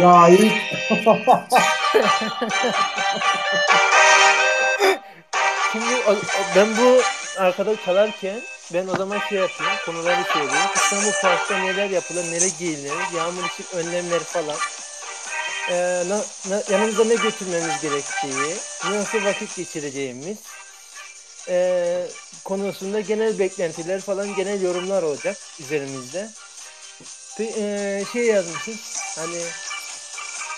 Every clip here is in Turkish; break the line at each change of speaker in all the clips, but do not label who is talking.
Ya iyi.
Şimdi o- o- ben bu arkada çalarken ben o zaman şey yapayım, konuları söyleyeyim. İstanbul Park'ta neler yapılır, neler giyilir, yağmur için önlemleri falan. Ee, na- na- yanımıza ne götürmemiz gerektiği, nasıl vakit geçireceğimiz ee, konusunda genel beklentiler falan, genel yorumlar olacak üzerimizde. Pe- ee, şey yazmışız, hani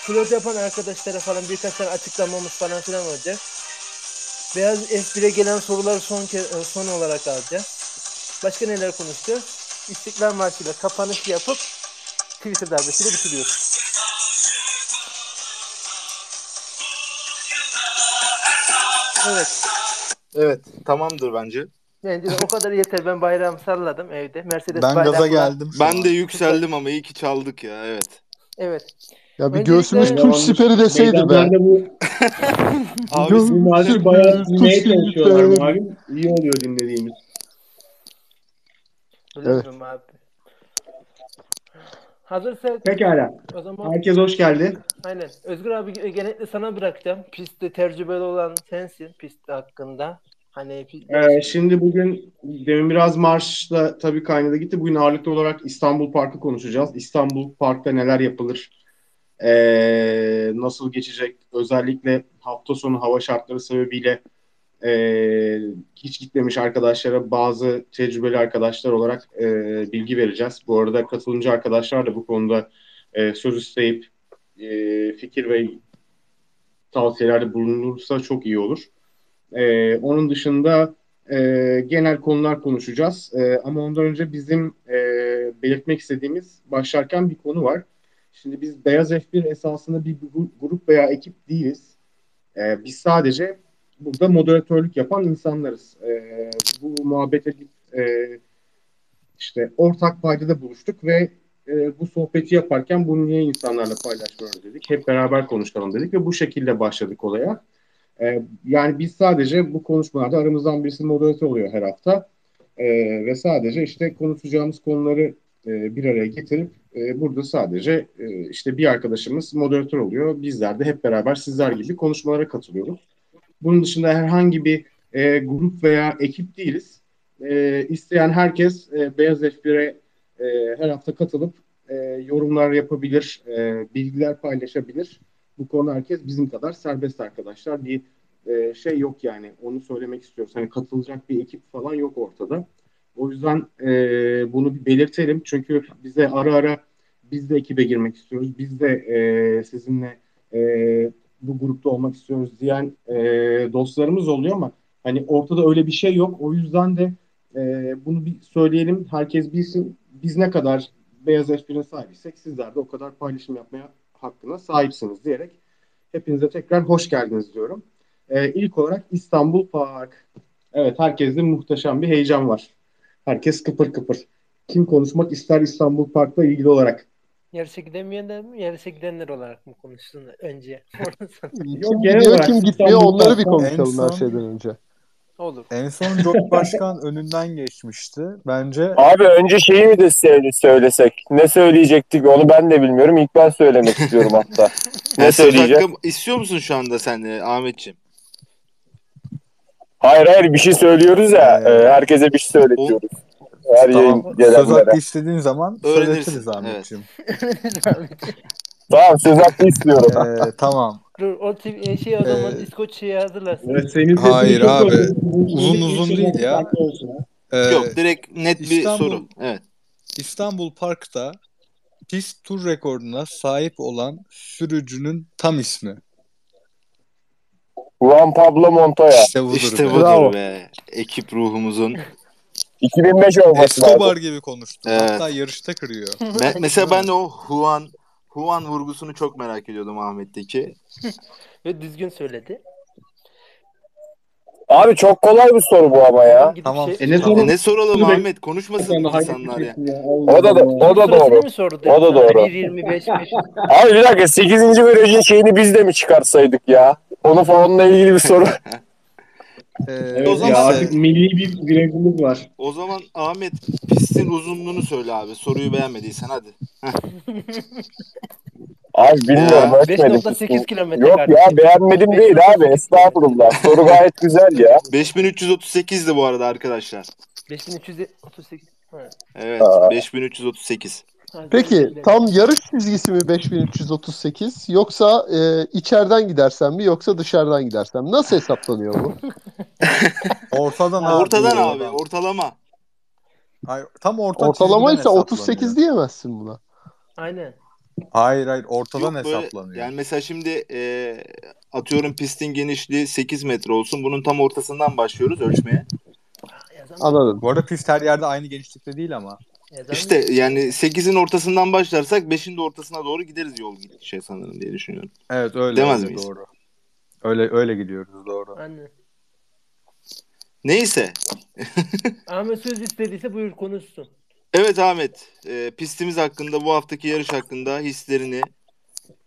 flört yapan arkadaşlara falan birkaç tane açıklamamız falan filan olacak. Beyaz F1'e gelen soruları son ke- e, son olarak alacağız. Başka neler konuşacağız? İstiklal Marşı'yla kapanış yapıp Twitter darbesiyle bitiriyoruz. Evet.
Evet tamamdır bence.
Bence o kadar yeter. Ben bayrağımı salladım evde. Mercedes
Ben
bayrağı
gaza geldim
Ben de yükseldim ama iyi ki çaldık ya evet.
Evet.
Ya bir
Öncelikle-
göğsümüz Tunç siperi deseydi be.
Meydanlarda bu,
Abi
Göz-
bu
Göğsümüz
bayağı dinlemeye çalışıyorlar malum. İyi oluyor dinlediğimiz.
Evet.
diyorum abi. Hazırsak
Pekala.
o zaman
Herkes hoş geldi.
aynen. Özgür abi e, genellikle sana bırakacağım. Pistte tecrübeli olan sensin pist hakkında. Hani pi-
Ee, şimdi bugün demin biraz marşla tabii kaynadı gitti. Bugün ağırlıklı olarak İstanbul Park'ı konuşacağız. İstanbul Park'ta neler yapılır? Ee, nasıl geçecek? Özellikle hafta sonu hava şartları sebebiyle ee, hiç gitmemiş arkadaşlara bazı tecrübeli arkadaşlar olarak ee, bilgi vereceğiz. Bu arada katılımcı arkadaşlar da bu konuda ee, söz isteyip ee, fikir ve tavsiyelerde bulunursa çok iyi olur. Ee, onun dışında e, genel konular konuşacağız. E, ama ondan önce bizim e, belirtmek istediğimiz başlarken bir konu var. Şimdi biz Beyaz F1 esasında bir grup veya ekip değiliz. E, biz sadece burada moderatörlük yapan insanlarız. E, bu muhabbete e, işte ortak paydada buluştuk ve e, bu sohbeti yaparken bunu niye insanlarla paylaşmıyoruz dedik. Hep beraber konuşalım dedik ve bu şekilde başladık olaya. Ee, yani biz sadece bu konuşmalarda aramızdan birisi moderatör oluyor her hafta. Ee, ve sadece işte konuşacağımız konuları e, bir araya getirip e, burada sadece e, işte bir arkadaşımız moderatör oluyor. Bizler de hep beraber sizler gibi konuşmalara katılıyoruz. Bunun dışında herhangi bir e, grup veya ekip değiliz. E, isteyen herkes Beyaz F1'e e, her hafta katılıp yorumlar yapabilir, bilgiler paylaşabilir. Bu konu herkes bizim kadar serbest arkadaşlar. Bir şey yok yani. Onu söylemek istiyoruz. Hani katılacak bir ekip falan yok ortada. O yüzden e, bunu bir belirtelim. Çünkü bize ara ara biz de ekibe girmek istiyoruz. Biz de e, sizinle e, bu grupta olmak istiyoruz diyen e, dostlarımız oluyor ama hani ortada öyle bir şey yok. O yüzden de e, bunu bir söyleyelim. Herkes bilsin. Biz ne kadar Beyaz F1'in sahibiysek sizler de o kadar paylaşım yapmaya hakkına sahipsiniz diyerek hepinize tekrar hoş geldiniz diyorum. Ee, ilk olarak İstanbul Park. Evet herkeste muhteşem bir heyecan var. Herkes kıpır kıpır. Kim konuşmak ister İstanbul Park'la ilgili olarak?
yarışa gidemeyenler mi? Yarışa gidenler olarak mı konuşsun önce?
Kim
genel
gidiyor
olarak
kim gitmiyor
İstanbul
onları bir konuşalım
en
her
son-
şeyden önce.
Olur.
En son George Başkan önünden geçmişti. Bence
Abi önce şeyi mi de söyle- söylesek? Ne söyleyecektik onu ben de bilmiyorum. İlk ben söylemek istiyorum hatta. Ne
Yani söz
söyleyeceğim?
hakkı istiyor musun şu anda sen e, Ahmetciğim?
Hayır hayır bir şey söylüyoruz ya.
Ee,
e, herkese bir şey söyletiyoruz. Her yayın
tamam, söz
gelenlere.
hakkı istediğin zaman söyletiriz Ahmetciğim.
Tamam söz hakkı istiyorum.
Ee, tamam.
Dur o tip e, şey o zaman
Ee,
İskoç şeyi hazırlasın.
Evet, senin
Hayır abi. Uzun uzun
bir
değil
şey
ya. Ee,
Yok direkt net bir
İstanbul-
soru. Evet.
İstanbul Park'ta pist tur rekoruna sahip olan sürücünün tam ismi.
Juan Pablo Montoya.
İşte budur.
İşte
be.
budur
Bravo.
be. Ekip ruhumuzun.
2005 olması
Escobar
lazım.
gibi konuştu.
Evet.
Hatta yarışta kırıyor.
Me- mesela ben de o Juan Juan vurgusunu çok merak ediyordum Ahmet'teki.
Ve düzgün söyledi.
Abi çok kolay bir soru bu ama ya.
Tamam.
şey-
E ne
E ne soralım
Dur be.
Ahmet? Konuşmasın insanlar ya.
edeceksin ya. Allah
O da o da doğru. O da doğru.
1.25 5.
Abi bir dakika 8. virajın şeyini biz de mi çıkarsaydık ya? Onu falanla ilgili bir soru.
Ee,
Evet
O
ya
zaman-
artık milli bir virajımız var.
O zaman Ahmet pistin uzunluğunu söyle abi. Soruyu beğenmediysen hadi.
Abi bilmiyorum
Ya,
ölçmedim.
5.8 kilometre
Yok
kardeşim.
ya beğenmedim değil abi
5.8
estağfurullah. Soru gayet güzel ya.
5338 de bu arada arkadaşlar.
5338. Ha.
Evet
Aa.
5338.
Peki tam yarış çizgisi mi 5338 yoksa e, içeriden gidersen mi yoksa dışarıdan gidersen? Nasıl hesaplanıyor bu?
Ortadan abi.
Ortadan abi ortalama.
Hayır, tam orta
Ortalamaysa
çizgiden
38
hesaplanıyor.
diyemezsin buna.
Aynen.
Hayır hayır ortadan
Yok böyle-
hesaplanıyor.
yani mesela şimdi e, atıyorum pistin genişliği 8 metre olsun. Bunun tam ortasından başlıyoruz ölçmeye.
Anladım.
Bu arada pist her yerde aynı genişlikte değil ama.
Yazan
İşte yani 8'in ortasından başlarsak 5'in de ortasına doğru gideriz yol gidişe sanırım diye düşünüyorum.
Evet öyle.
Demez
öyle,
miyiz?
Doğru. Öyle öyle gidiyoruz doğru.
Aynen.
Neyse.
Ahmet söz istediyse buyur konuşsun.
Evet Ahmet. e, pistimiz hakkında bu haftaki yarış hakkında hislerini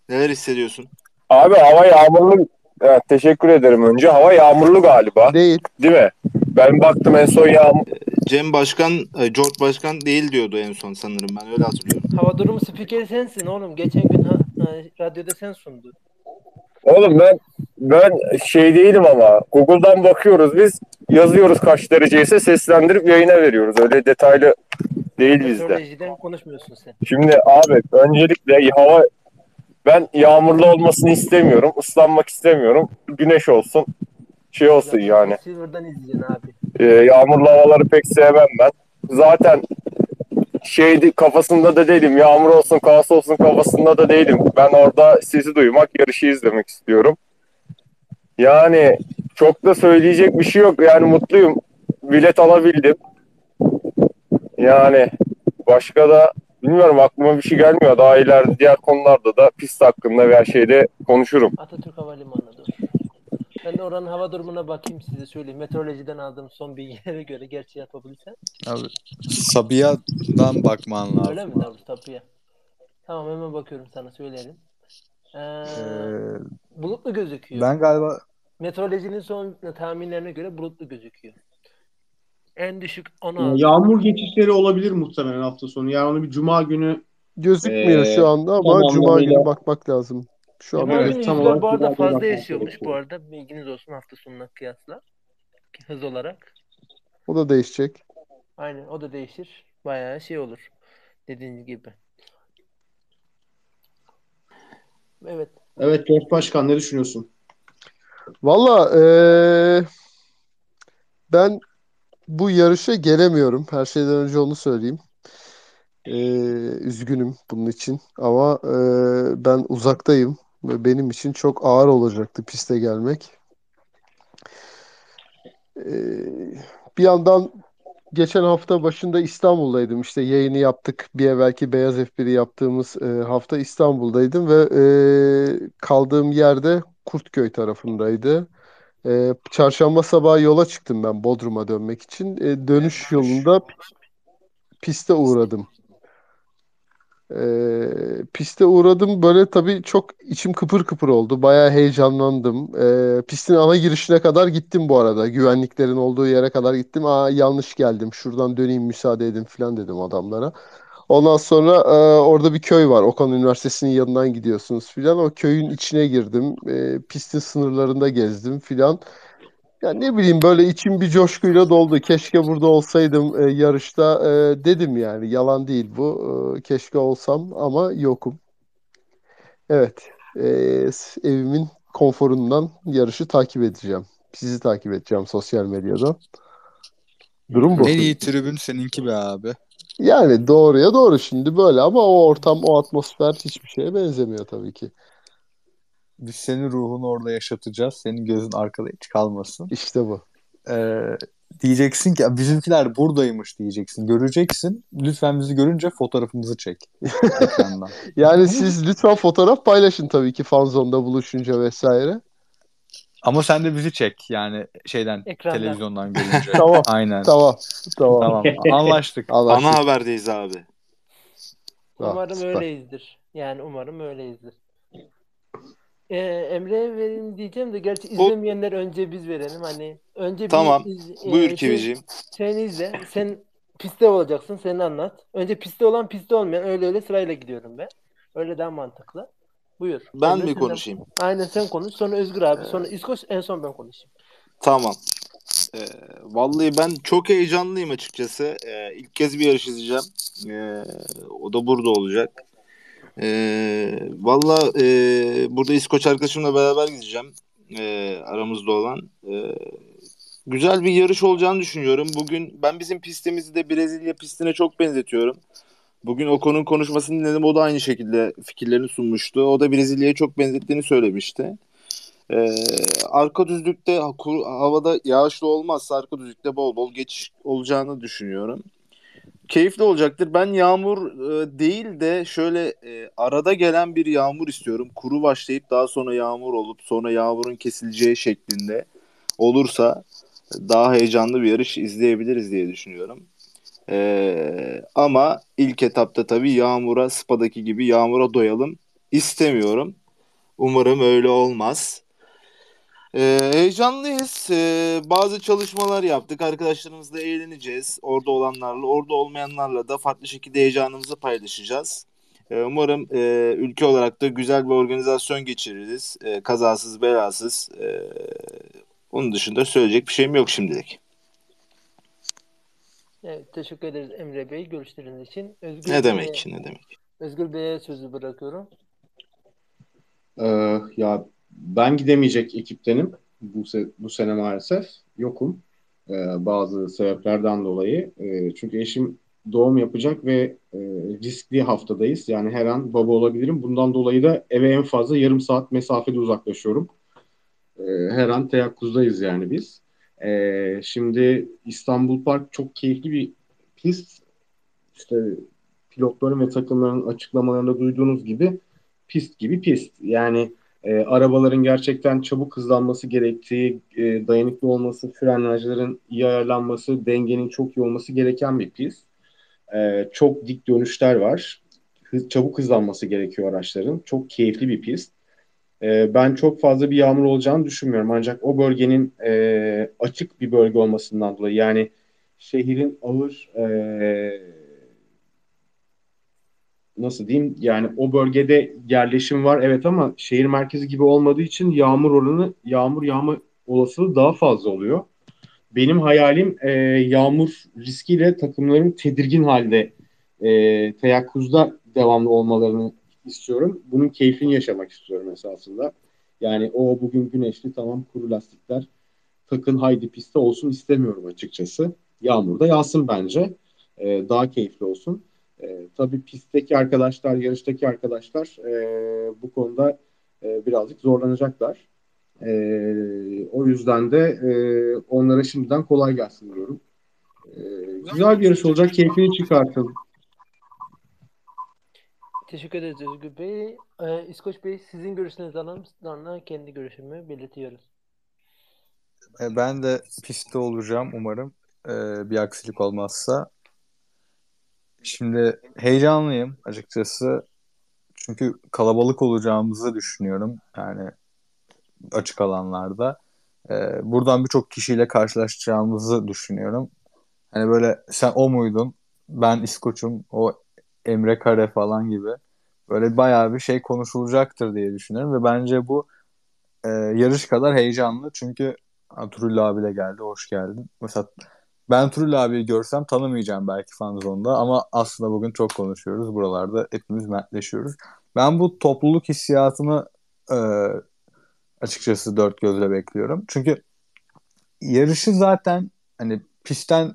neler hissediyorsun?
Abi hava yağmurlu. Evet, teşekkür ederim önce. Hava yağmurlu galiba.
Değil.
Değil mi? Ben baktım en son yağmur.
Cem Başkan, e, George Başkan değil diyordu en son sanırım ben öyle hatırlıyorum.
Hava durumu spikeri sensin oğlum. Geçen gün ha, radyoda sen sundun.
Oğlum ben ben şey değilim ama Google'dan bakıyoruz biz yazıyoruz kaç dereceyse seslendirip yayına veriyoruz. Öyle detaylı değil bizde.
Konuşmuyorsun sen.
Şimdi abi öncelikle hava ben yağmurlu olmasını istemiyorum. Islanmak istemiyorum. Güneş olsun. Şey olsun yani.
Silver'dan izleyeceksin abi.
Ee, yağmurlu havaları pek sevmem ben. Zaten şeydi kafasında da değilim. Yağmur olsun, kaos olsun kafasında da değilim. Ben orada sizi duymak, yarışı izlemek istiyorum. Yani çok da söyleyecek bir şey yok. Yani mutluyum. Bilet alabildim. Yani başka da bilmiyorum aklıma bir şey gelmiyor. Daha ileride diğer konularda da pist hakkında veya şeyde konuşurum.
Atatürk Havalimanı. Ben de oranın hava durumuna bakayım size söyleyeyim. Meteorolojiden aldığım son bilgilere göre gerçi yapabilirsen.
Abi Sabiha'dan bakman lazım.
Öyle mi Davut Tapuya? Tamam hemen bakıyorum sana söylerim. Ee,
Ee,
bulutlu gözüküyor.
ben galiba
Meteorolojinin son tahminlerine göre bulutlu gözüküyor. En düşük 16.
Yağmur geçişleri olabilir muhtemelen hafta sonu. Yani onu bir cuma günü
Gözükmüyor
Ee,
şu anda ama cuma günü bakmak lazım. Şu
Cuma
anda
Evet, tam olarak
bu arada fazla yaşıyormuş bu arada. Bilginiz olsun hafta sonuna kıyasla. Hız olarak.
o da değişecek.
Aynen o da değişir. Bayağı şey olur. Dediğiniz gibi. Evet.
Evet George Başkan ne düşünüyorsun?
Valla eee, ben bu yarışa gelemiyorum. Her şeyden önce onu söyleyeyim. Eee, üzgünüm bunun için. Ama eee, ben uzaktayım. Ve benim için çok ağır olacaktı piste gelmek. Eee, bir yandan geçen hafta başında İstanbul'daydım. İşte yayını yaptık. Bir evvelki Beyaz F1'i yaptığımız eee, hafta İstanbul'daydım ve eee, kaldığım yerde Kurtköy tarafındaydı. Ee, çarşamba sabahı yola çıktım ben Bodrum'a dönmek için. Ee, dönüş yolunda pi- piste uğradım. Ee, piste uğradım böyle tabii çok içim kıpır kıpır oldu. Bayağı heyecanlandım. Ee, pistin ana girişine kadar gittim bu arada. Güvenliklerin olduğu yere kadar gittim. Aa yanlış geldim. Şuradan döneyim müsaade edin falan dedim adamlara. Ondan sonra e, orada bir köy var. Okan Üniversitesi'nin yanından gidiyorsunuz filan. O köyün içine girdim. E, pistin sınırlarında gezdim filan. Ya ne bileyim böyle içim bir coşkuyla doldu. Keşke burada olsaydım e, yarışta e, dedim yani. Yalan değil bu. E, keşke olsam ama yokum. Evet. E, evimin konforundan yarışı takip edeceğim. Sizi takip edeceğim sosyal medyadan. Durum bu.
en iyi tribün seninki be abi.
Yani doğruya doğru şimdi böyle ama o ortam, o atmosfer hiçbir şeye benzemiyor tabii ki.
Biz senin ruhunu orada yaşatacağız. Senin gözün arkada hiç kalmasın.
İşte bu.
Ee, diyeceksin ki bizimkiler buradaymış diyeceksin. Göreceksin. Lütfen bizi görünce fotoğrafımızı çek.
Yani siz lütfen fotoğraf paylaşın tabii ki fanzonda buluşunca vesaire.
Ama sen de bizi çek yani şeyden
Ekrandan.
televizyondan görünce.
Tamam.
Aynen.
Tamam. Tamam.
Tamam. Anlaştık.
Anlaştık.
Ana haberdeyiz abi.
Ah,
Umarım
süper.
öyleyizdir. Yani umarım öyleyizdir. Ee, Emre'ye verin diyeceğim de gerçi izlemeyenler önce biz verelim. Hani önce
Tamam.
iz- e,
Buyur
şey-
Kiviciğim.
Sen izle. Sen pistte olacaksın. Sen anlat. Önce pistte olan pistte olmayan öyle öyle sırayla gidiyorum ben. Öyle daha mantıklı. Buyur.
Ben
Emre,
mi
senden-
konuşayım?
Aynen sen konuş. Sonra Özgür abi. Sonra İskoç en son ben konuşayım.
Tamam. Ee, vallahi ben çok heyecanlıyım açıkçası. Ee, ilk kez bir yarış izleyeceğim. Ee, o da burada olacak. Ee, vallahi e, burada İskoç arkadaşımla beraber gideceğim. Ee, aramızda olan. Ee, güzel bir yarış olacağını düşünüyorum. Bugün ben bizim pistimizi de Brezilya pistine çok benzetiyorum. Bugün Ocon'un konuşmasını dinledim. O da aynı şekilde fikirlerini sunmuştu. O da Brezilya'ya çok benzettiğini söylemişti. Ee, arka düzlükte havada yağışlı olmazsa arka düzlükte bol bol geçiş olacağını düşünüyorum. Keyifli olacaktır. Ben yağmur e, değil de şöyle e, arada gelen bir yağmur istiyorum. Kuru başlayıp daha sonra yağmur olup sonra yağmurun kesileceği şeklinde olursa daha heyecanlı bir yarış izleyebiliriz diye düşünüyorum. Ee, ama ilk etapta tabii yağmura, Spa'daki gibi yağmura doyalım istemiyorum. Umarım öyle olmaz. Ee, heyecanlıyız. Ee, bazı çalışmalar yaptık. Arkadaşlarımızla eğleneceğiz. Orada olanlarla, orada olmayanlarla da farklı şekilde heyecanımızı paylaşacağız. Ee, umarım e, ülke olarak da güzel bir organizasyon geçiririz. Ee, kazasız, belasız. Ee, onun dışında söyleyecek bir şeyim yok şimdilik.
Evet, teşekkür ederiz Emre Bey görüşleriniz için. Özgür
Ne
Bey'e-
demek, ne demek.
Özgür Bey'e sözü bırakıyorum.
Ee, ya ben gidemeyecek ekiptenim bu se- bu sene maalesef. Yokum Ee, bazı sebeplerden dolayı. Ee, çünkü eşim doğum yapacak ve e, riskli haftadayız. Yani her an baba olabilirim. Bundan dolayı da eve en fazla yarım saat mesafede uzaklaşıyorum. Ee, her an teyakkuzdayız yani biz. Ee, şimdi İstanbul Park çok keyifli bir pist. İşte pilotların ve takımların açıklamalarında duyduğunuz gibi pist gibi pist. Yani e, arabaların gerçekten çabuk hızlanması gerektiği, e, dayanıklı olması, frenajların iyi ayarlanması, dengenin çok iyi olması gereken bir pist. E, çok dik dönüşler var. Hız, çabuk hızlanması gerekiyor araçların. Çok keyifli bir pist. E, ben çok fazla bir yağmur olacağını düşünmüyorum. Ancak o bölgenin e, açık bir bölge olmasından dolayı yani şehrin ağır e, nasıl diyeyim yani o bölgede yerleşim var evet ama şehir merkezi gibi olmadığı için yağmur oranı yağmur yağma olasılığı daha fazla oluyor. Benim hayalim e, yağmur riskiyle takımların tedirgin halde e, teyakkuzda devamlı olmalarını istiyorum. Bunun keyfini yaşamak istiyorum esasında. Yani o bugün güneşli tamam kuru lastikler takın haydi pistte olsun istemiyorum açıkçası. Yağmurda yağsın bence. E, daha keyifli olsun. E, tabii pistteki arkadaşlar, yarıştaki arkadaşlar e, bu konuda e, birazcık zorlanacaklar. E, o yüzden de e, onlara şimdiden kolay gelsin diyorum. E, güzel bir yarış olacak, keyfini çıkartın.
Teşekkür ederiz Özgür Bey. Ee, İskoç Bey sizin görüşlerinizi alalım. Sonra kendi görüşümü belirtiyoruz.
E, Ben de pistte olacağım umarım. E, bir aksilik olmazsa. Şimdi heyecanlıyım açıkçası. Çünkü kalabalık olacağımızı düşünüyorum. Yani açık alanlarda. E, buradan birçok kişiyle karşılaşacağımızı düşünüyorum. Hani böyle sen o muydun? Ben İskoç'um. O Emre Kare falan gibi. Böyle bayağı bir şey konuşulacaktır diye düşünüyorum ve bence bu e, yarış kadar heyecanlı. Çünkü Turul abi de geldi. Hoş geldin. Mesela ben Turul abiyi görsem tanımayacağım belki Fanzone'da ama aslında bugün çok konuşuyoruz. Buralarda hepimiz mertleşiyoruz. Ben bu topluluk hissiyatını e, açıkçası dört gözle bekliyorum. Çünkü yarışı zaten hani pistten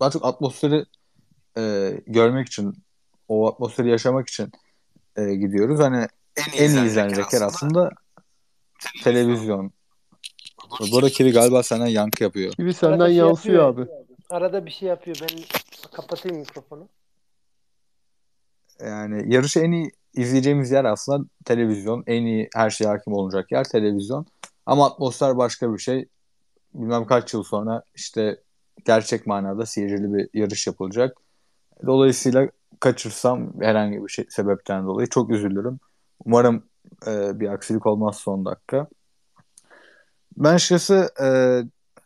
daha çok atmosferi e, görmek için o atmosferi yaşamak için e, gidiyoruz. Hani en iyi izlenecek yer aslında televizyon. Bu arada Kivi galiba senden yankı yapıyor.
Gibi
Arada
senden yansıyor abi.
Arada bir şey yapıyor. Ben kapatayım mikrofonu.
Yani yarışı en iyi izleyeceğimiz yer aslında televizyon. En iyi her şeye hakim olacak yer televizyon. Ama atmosfer başka bir şey. Bilmem kaç yıl sonra işte gerçek manada seyircili bir yarış yapılacak. Dolayısıyla kaçırsam herhangi bir şey sebepten dolayı çok üzülürüm. Umarım e, bir aksilik olmaz son dakika. Ben açıkçası e,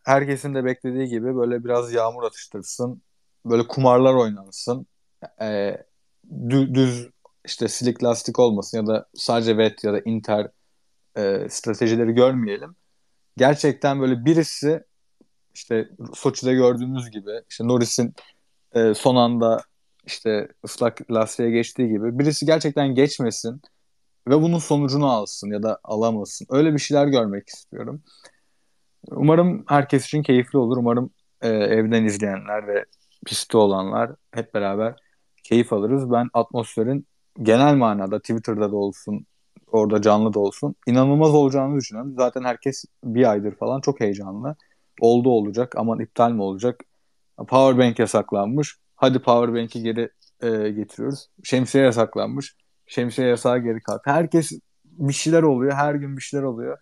herkesin de beklediği gibi böyle biraz yağmur atıştırsın. Böyle kumarlar oynansın. E, dü- düz işte slick lastik olmasın ya da sadece wet ya da inter e, stratejileri görmeyelim. Gerçekten böyle birisi işte Soçi'de gördüğümüz gibi işte Norris'in e, son anda işte ıslak lastiğe geçtiği gibi birisi gerçekten geçmesin ve bunun sonucunu alsın ya da alamasın. Öyle bir şeyler görmek istiyorum. Umarım herkes için keyifli olur. Umarım e, evden izleyenler ve pistte olanlar hep beraber keyif alırız. Ben atmosferin genel manada Twitter'da da olsun, orada canlı da olsun inanılmaz olacağını düşünüyorum. Zaten herkes bir aydır falan çok heyecanlı. Oldu olacak aman iptal mi olacak? Powerbank yasaklanmış. Hadi Powerbank'i geri e, getiriyoruz. Şemsiye yasaklanmış. Şemsiye yasağı geri kalktı. Herkes bir şeyler oluyor. Her gün bir şeyler oluyor.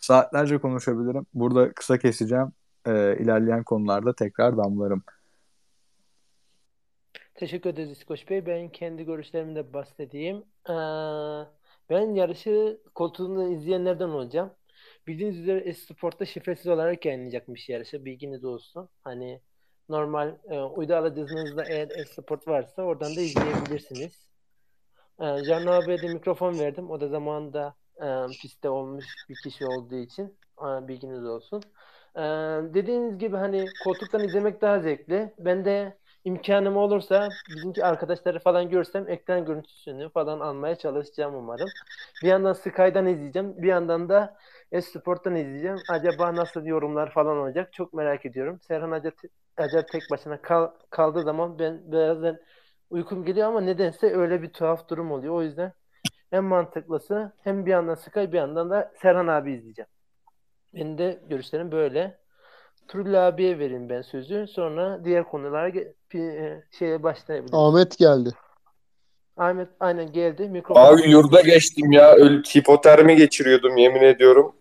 Saatlerce konuşabilirim. Burada kısa keseceğim. E, ilerleyen konularda tekrar damlarım.
Teşekkür ederiz İskoç Bey. Ben kendi görüşlerimi de bahsedeyim. Ee, ben yarışı koltuğunda izleyenlerden olacağım. Bildiğiniz üzere Esport'ta şifresiz olarak yayınlayacakmış yarışı. Bilginiz olsun. Hani normal e, uydu alıcınızda eğer Esport varsa oradan da izleyebilirsiniz. E, Can abiye de mikrofon verdim. O da zamanında e, pistte olmuş bir kişi olduğu için e, bilginiz olsun. E, dediğiniz gibi hani koltuktan izlemek daha zevkli. Ben de imkanım olursa bizimki arkadaşları falan görsem ekran görüntüsünü falan almaya çalışacağım umarım. Bir yandan Sky'dan izleyeceğim. Bir yandan da Esport'tan izleyeceğim. Acaba nasıl yorumlar falan olacak çok merak ediyorum. Serhan Acar, Acar tek başına kal, kaldığı zaman ben bazen uykum geliyor ama nedense öyle bir tuhaf durum oluyor. O yüzden en mantıklısı hem bir yandan Sky bir yandan da Serhan abi izleyeceğim. Benim de görüşlerim böyle. Turul abiye vereyim ben sözü. Sonra diğer konulara e, şeye başlayabiliriz.
Ahmet geldi.
Ahmet aynen geldi. Mikrofon.
Abi yurda geçtim ya. Öl hipotermi geçiriyordum yemin ediyorum.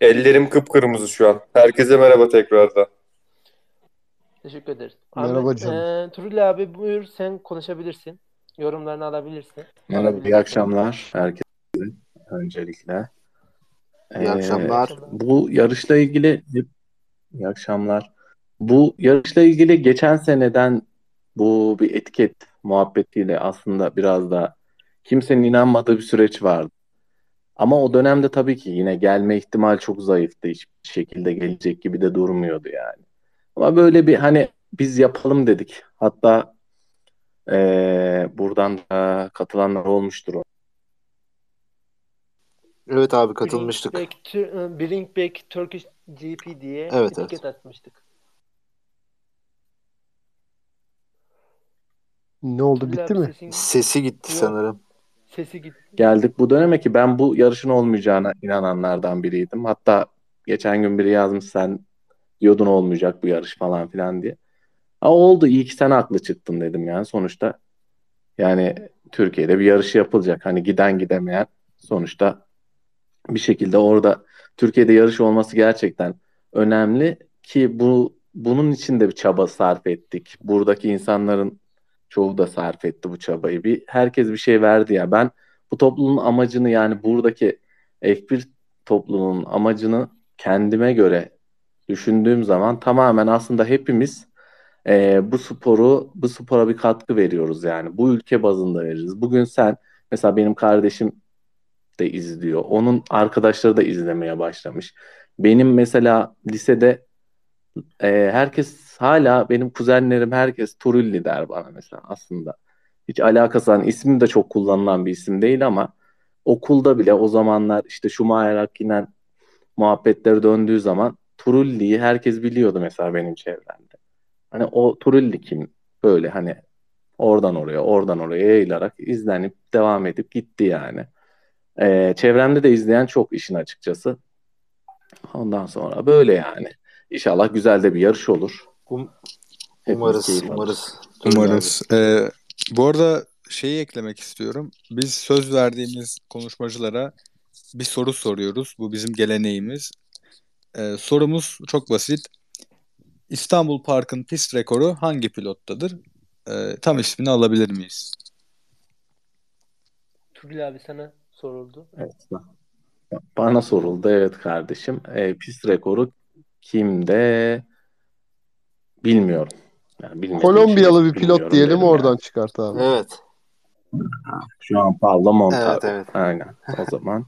Ellerim kıpkırmızı şu an. Herkese merhaba tekrardan.
Teşekkür ederiz.
Merhaba
Ahmet,
canım.
E, Turul abi buyur sen konuşabilirsin. Yorumlarını alabilirsin.
Merhaba,
Alabilirsin.
iyi akşamlar herkese öncelikle.
İyi
Ee,
akşamlar.
Bu yarışla ilgili iyi akşamlar. Bu yarışla ilgili geçen seneden bu bir etiket muhabbetiyle aslında biraz da kimsenin inanmadığı bir süreç vardı. Ama o dönemde tabii ki yine gelme ihtimal çok zayıftı. Hiçbir şekilde gelecek gibi de durmuyordu yani. Ama böyle bir hani biz yapalım dedik. Hatta ee, buradan da katılanlar olmuştur. o.
Evet abi katılmıştık.
Bring back, e, Bring back Turkish GP diye
Evet,
etiket atmıştık.
Ne oldu bitti mi?
sesin-
Sesi gitti
Yok.
sanırım.
Sesi gitti.
Geldik bu döneme ki ben bu yarışın olmayacağına inananlardan biriydim. Hatta geçen gün biri yazmış sen diyordun olmayacak bu yarış falan filan diye. Ha oldu iyi ki sen haklı çıktın dedim yani sonuçta. Yani Türkiye'de bir yarışı yapılacak. Hani giden gidemeyen sonuçta bir şekilde orada Türkiye'de yarış olması gerçekten önemli ki bu bunun için de bir çaba sarf ettik. Buradaki insanların çoğu da sarf etti bu çabayı. Bir herkes bir şey verdi ya. Ben bu topluluğun amacını yani buradaki F1 topluluğunun amacını kendime göre düşündüğüm zaman tamamen aslında hepimiz e, bu sporu bu spora bir katkı veriyoruz yani. Bu ülke bazında veririz. Bugün sen mesela benim kardeşim de izliyor. Onun arkadaşları da izlemeye başlamış. Benim mesela lisede e, herkes hala benim kuzenlerim herkes Turulli der bana mesela aslında. Hiç alakası hani ismim de çok kullanılan bir isim değil ama okulda bile o zamanlar işte Schumacher Hakkinen muhabbetleri döndüğü zaman Turulli'yi herkes biliyordu mesela benim çevremde. Hani o Turulli kim? Böyle hani oradan oraya oradan oraya yayılarak izlenip devam edip gitti yani. Ee, çevremde de izleyen çok işin açıkçası. Ondan sonra böyle yani. İnşallah güzel de bir yarış olur.
Um- umarız, umarız.
Umarız. Ee, bu arada şeyi eklemek istiyorum. Biz söz verdiğimiz konuşmacılara bir soru soruyoruz. Bu bizim geleneğimiz. Ee, sorumuz çok basit. İstanbul Park'ın pist rekoru hangi pilottadır? Ee, tam ismini alabilir miyiz?
Turul abi sana soruldu.
Evet. Bana soruldu evet kardeşim. Ee, pist rekoru kimde bilmiyorum. Yani
Kolombiyalı bir pilot diyelim oradan çıkart abi.
Evet.
Şu an Pablo Montaro.
Evet, evet.
Aynen. O zaman.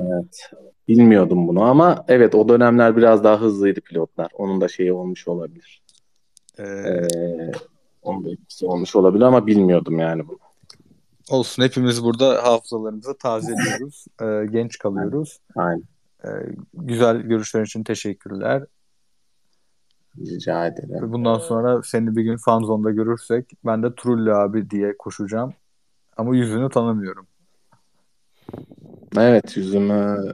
Evet. Bilmiyordum bunu ama evet o dönemler biraz daha hızlıydı pilotlar. Onun da şeyi olmuş olabilir.
Ee,
Ee, onun da etkisi olmuş olabilir ama bilmiyordum yani bunu.
olsun hepimiz burada hafızalarımızı tazeliyoruz. Ee, genç kalıyoruz.
Aynen.
Ee, güzel görüşler için teşekkürler.
Rica ederim.
Bundan sonra seni bir gün fanzonda görürsek ben de Trulli abi diye koşacağım. Ama yüzünü tanımıyorum.
Evet yüzümü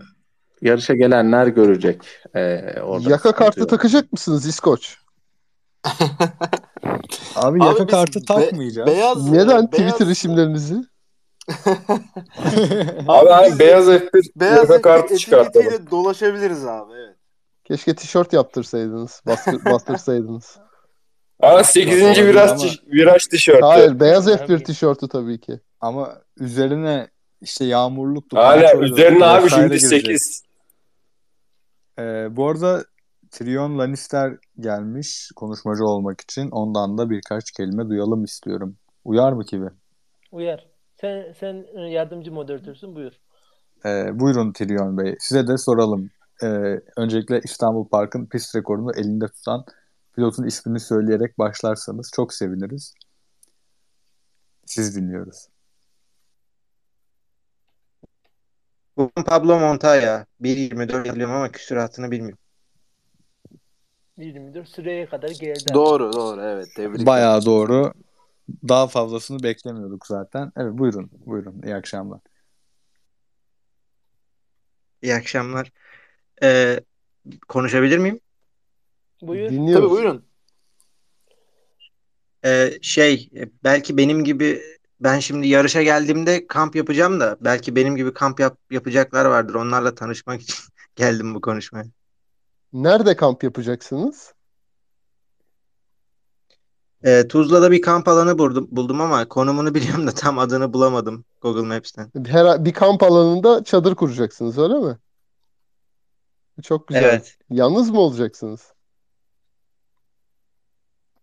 yarışa gelenler görecek. Ee, orada
Yaka kartı
yok.
takacak mısınız İskoç?
Abi
Abi
yaka kartı
be-
takmayacağız.
beyaz,
Neden
beyaz,
Twitter isimlerinizi?
Abi
biz
beyaz F1
beyaz
yaka kartı çıkartalım.
dolaşabiliriz abi. Evet.
Keşke tişört yaptırsaydınız. Bastır, bastırsaydınız.
Aa 8.
Olabilir
viraj,
ama-
viraj tişörtü.
Hayır beyaz
Abi.
F1 tişörtü tabii ki.
Ama üzerine işte yağmurluktu.
Hala üzerine abi şimdi
girecek.
8.
Ee, bu arada Tyrion Lannister gelmiş konuşmacı olmak için. Ondan da birkaç kelime duyalım istiyorum. Uyar mı gibi?
Uyar. Sen sen e, yardımcı moderatörsün buyur.
Ee, buyurun Tyrion Bey. Size de soralım. Ee, öncelikle İstanbul Park'ın pist rekorunu elinde tutan pilotun ismini söyleyerek başlarsanız çok seviniriz. Siz dinliyoruz.
Juan Pablo Montoya. 1.24 biliyorum ama küsuratını bilmiyorum.
24 süreye kadar geldi.
Doğru doğru evet. Tebrik
Bayağı doğru. Daha fazlasını beklemiyorduk zaten. Evet buyurun. Buyurun. İyi akşamlar.
İyi akşamlar. Ee, konuşabilir miyim?
Buyur.
Dinliyoruz.
Tabii buyurun.
Ee, şey belki benim gibi ben şimdi yarışa geldiğimde kamp yapacağım da belki benim gibi kamp yap, yapacaklar vardır. Onlarla tanışmak için geldim bu konuşmaya.
Nerede kamp yapacaksınız?
Ee, Tuzla'da bir kamp alanı buldum, buldum ama konumunu biliyorum da tam adını bulamadım Google Maps'ten.
Her, bir kamp alanında çadır kuracaksınız öyle mi? Çok güzel.
Evet.
Yalnız mı olacaksınız?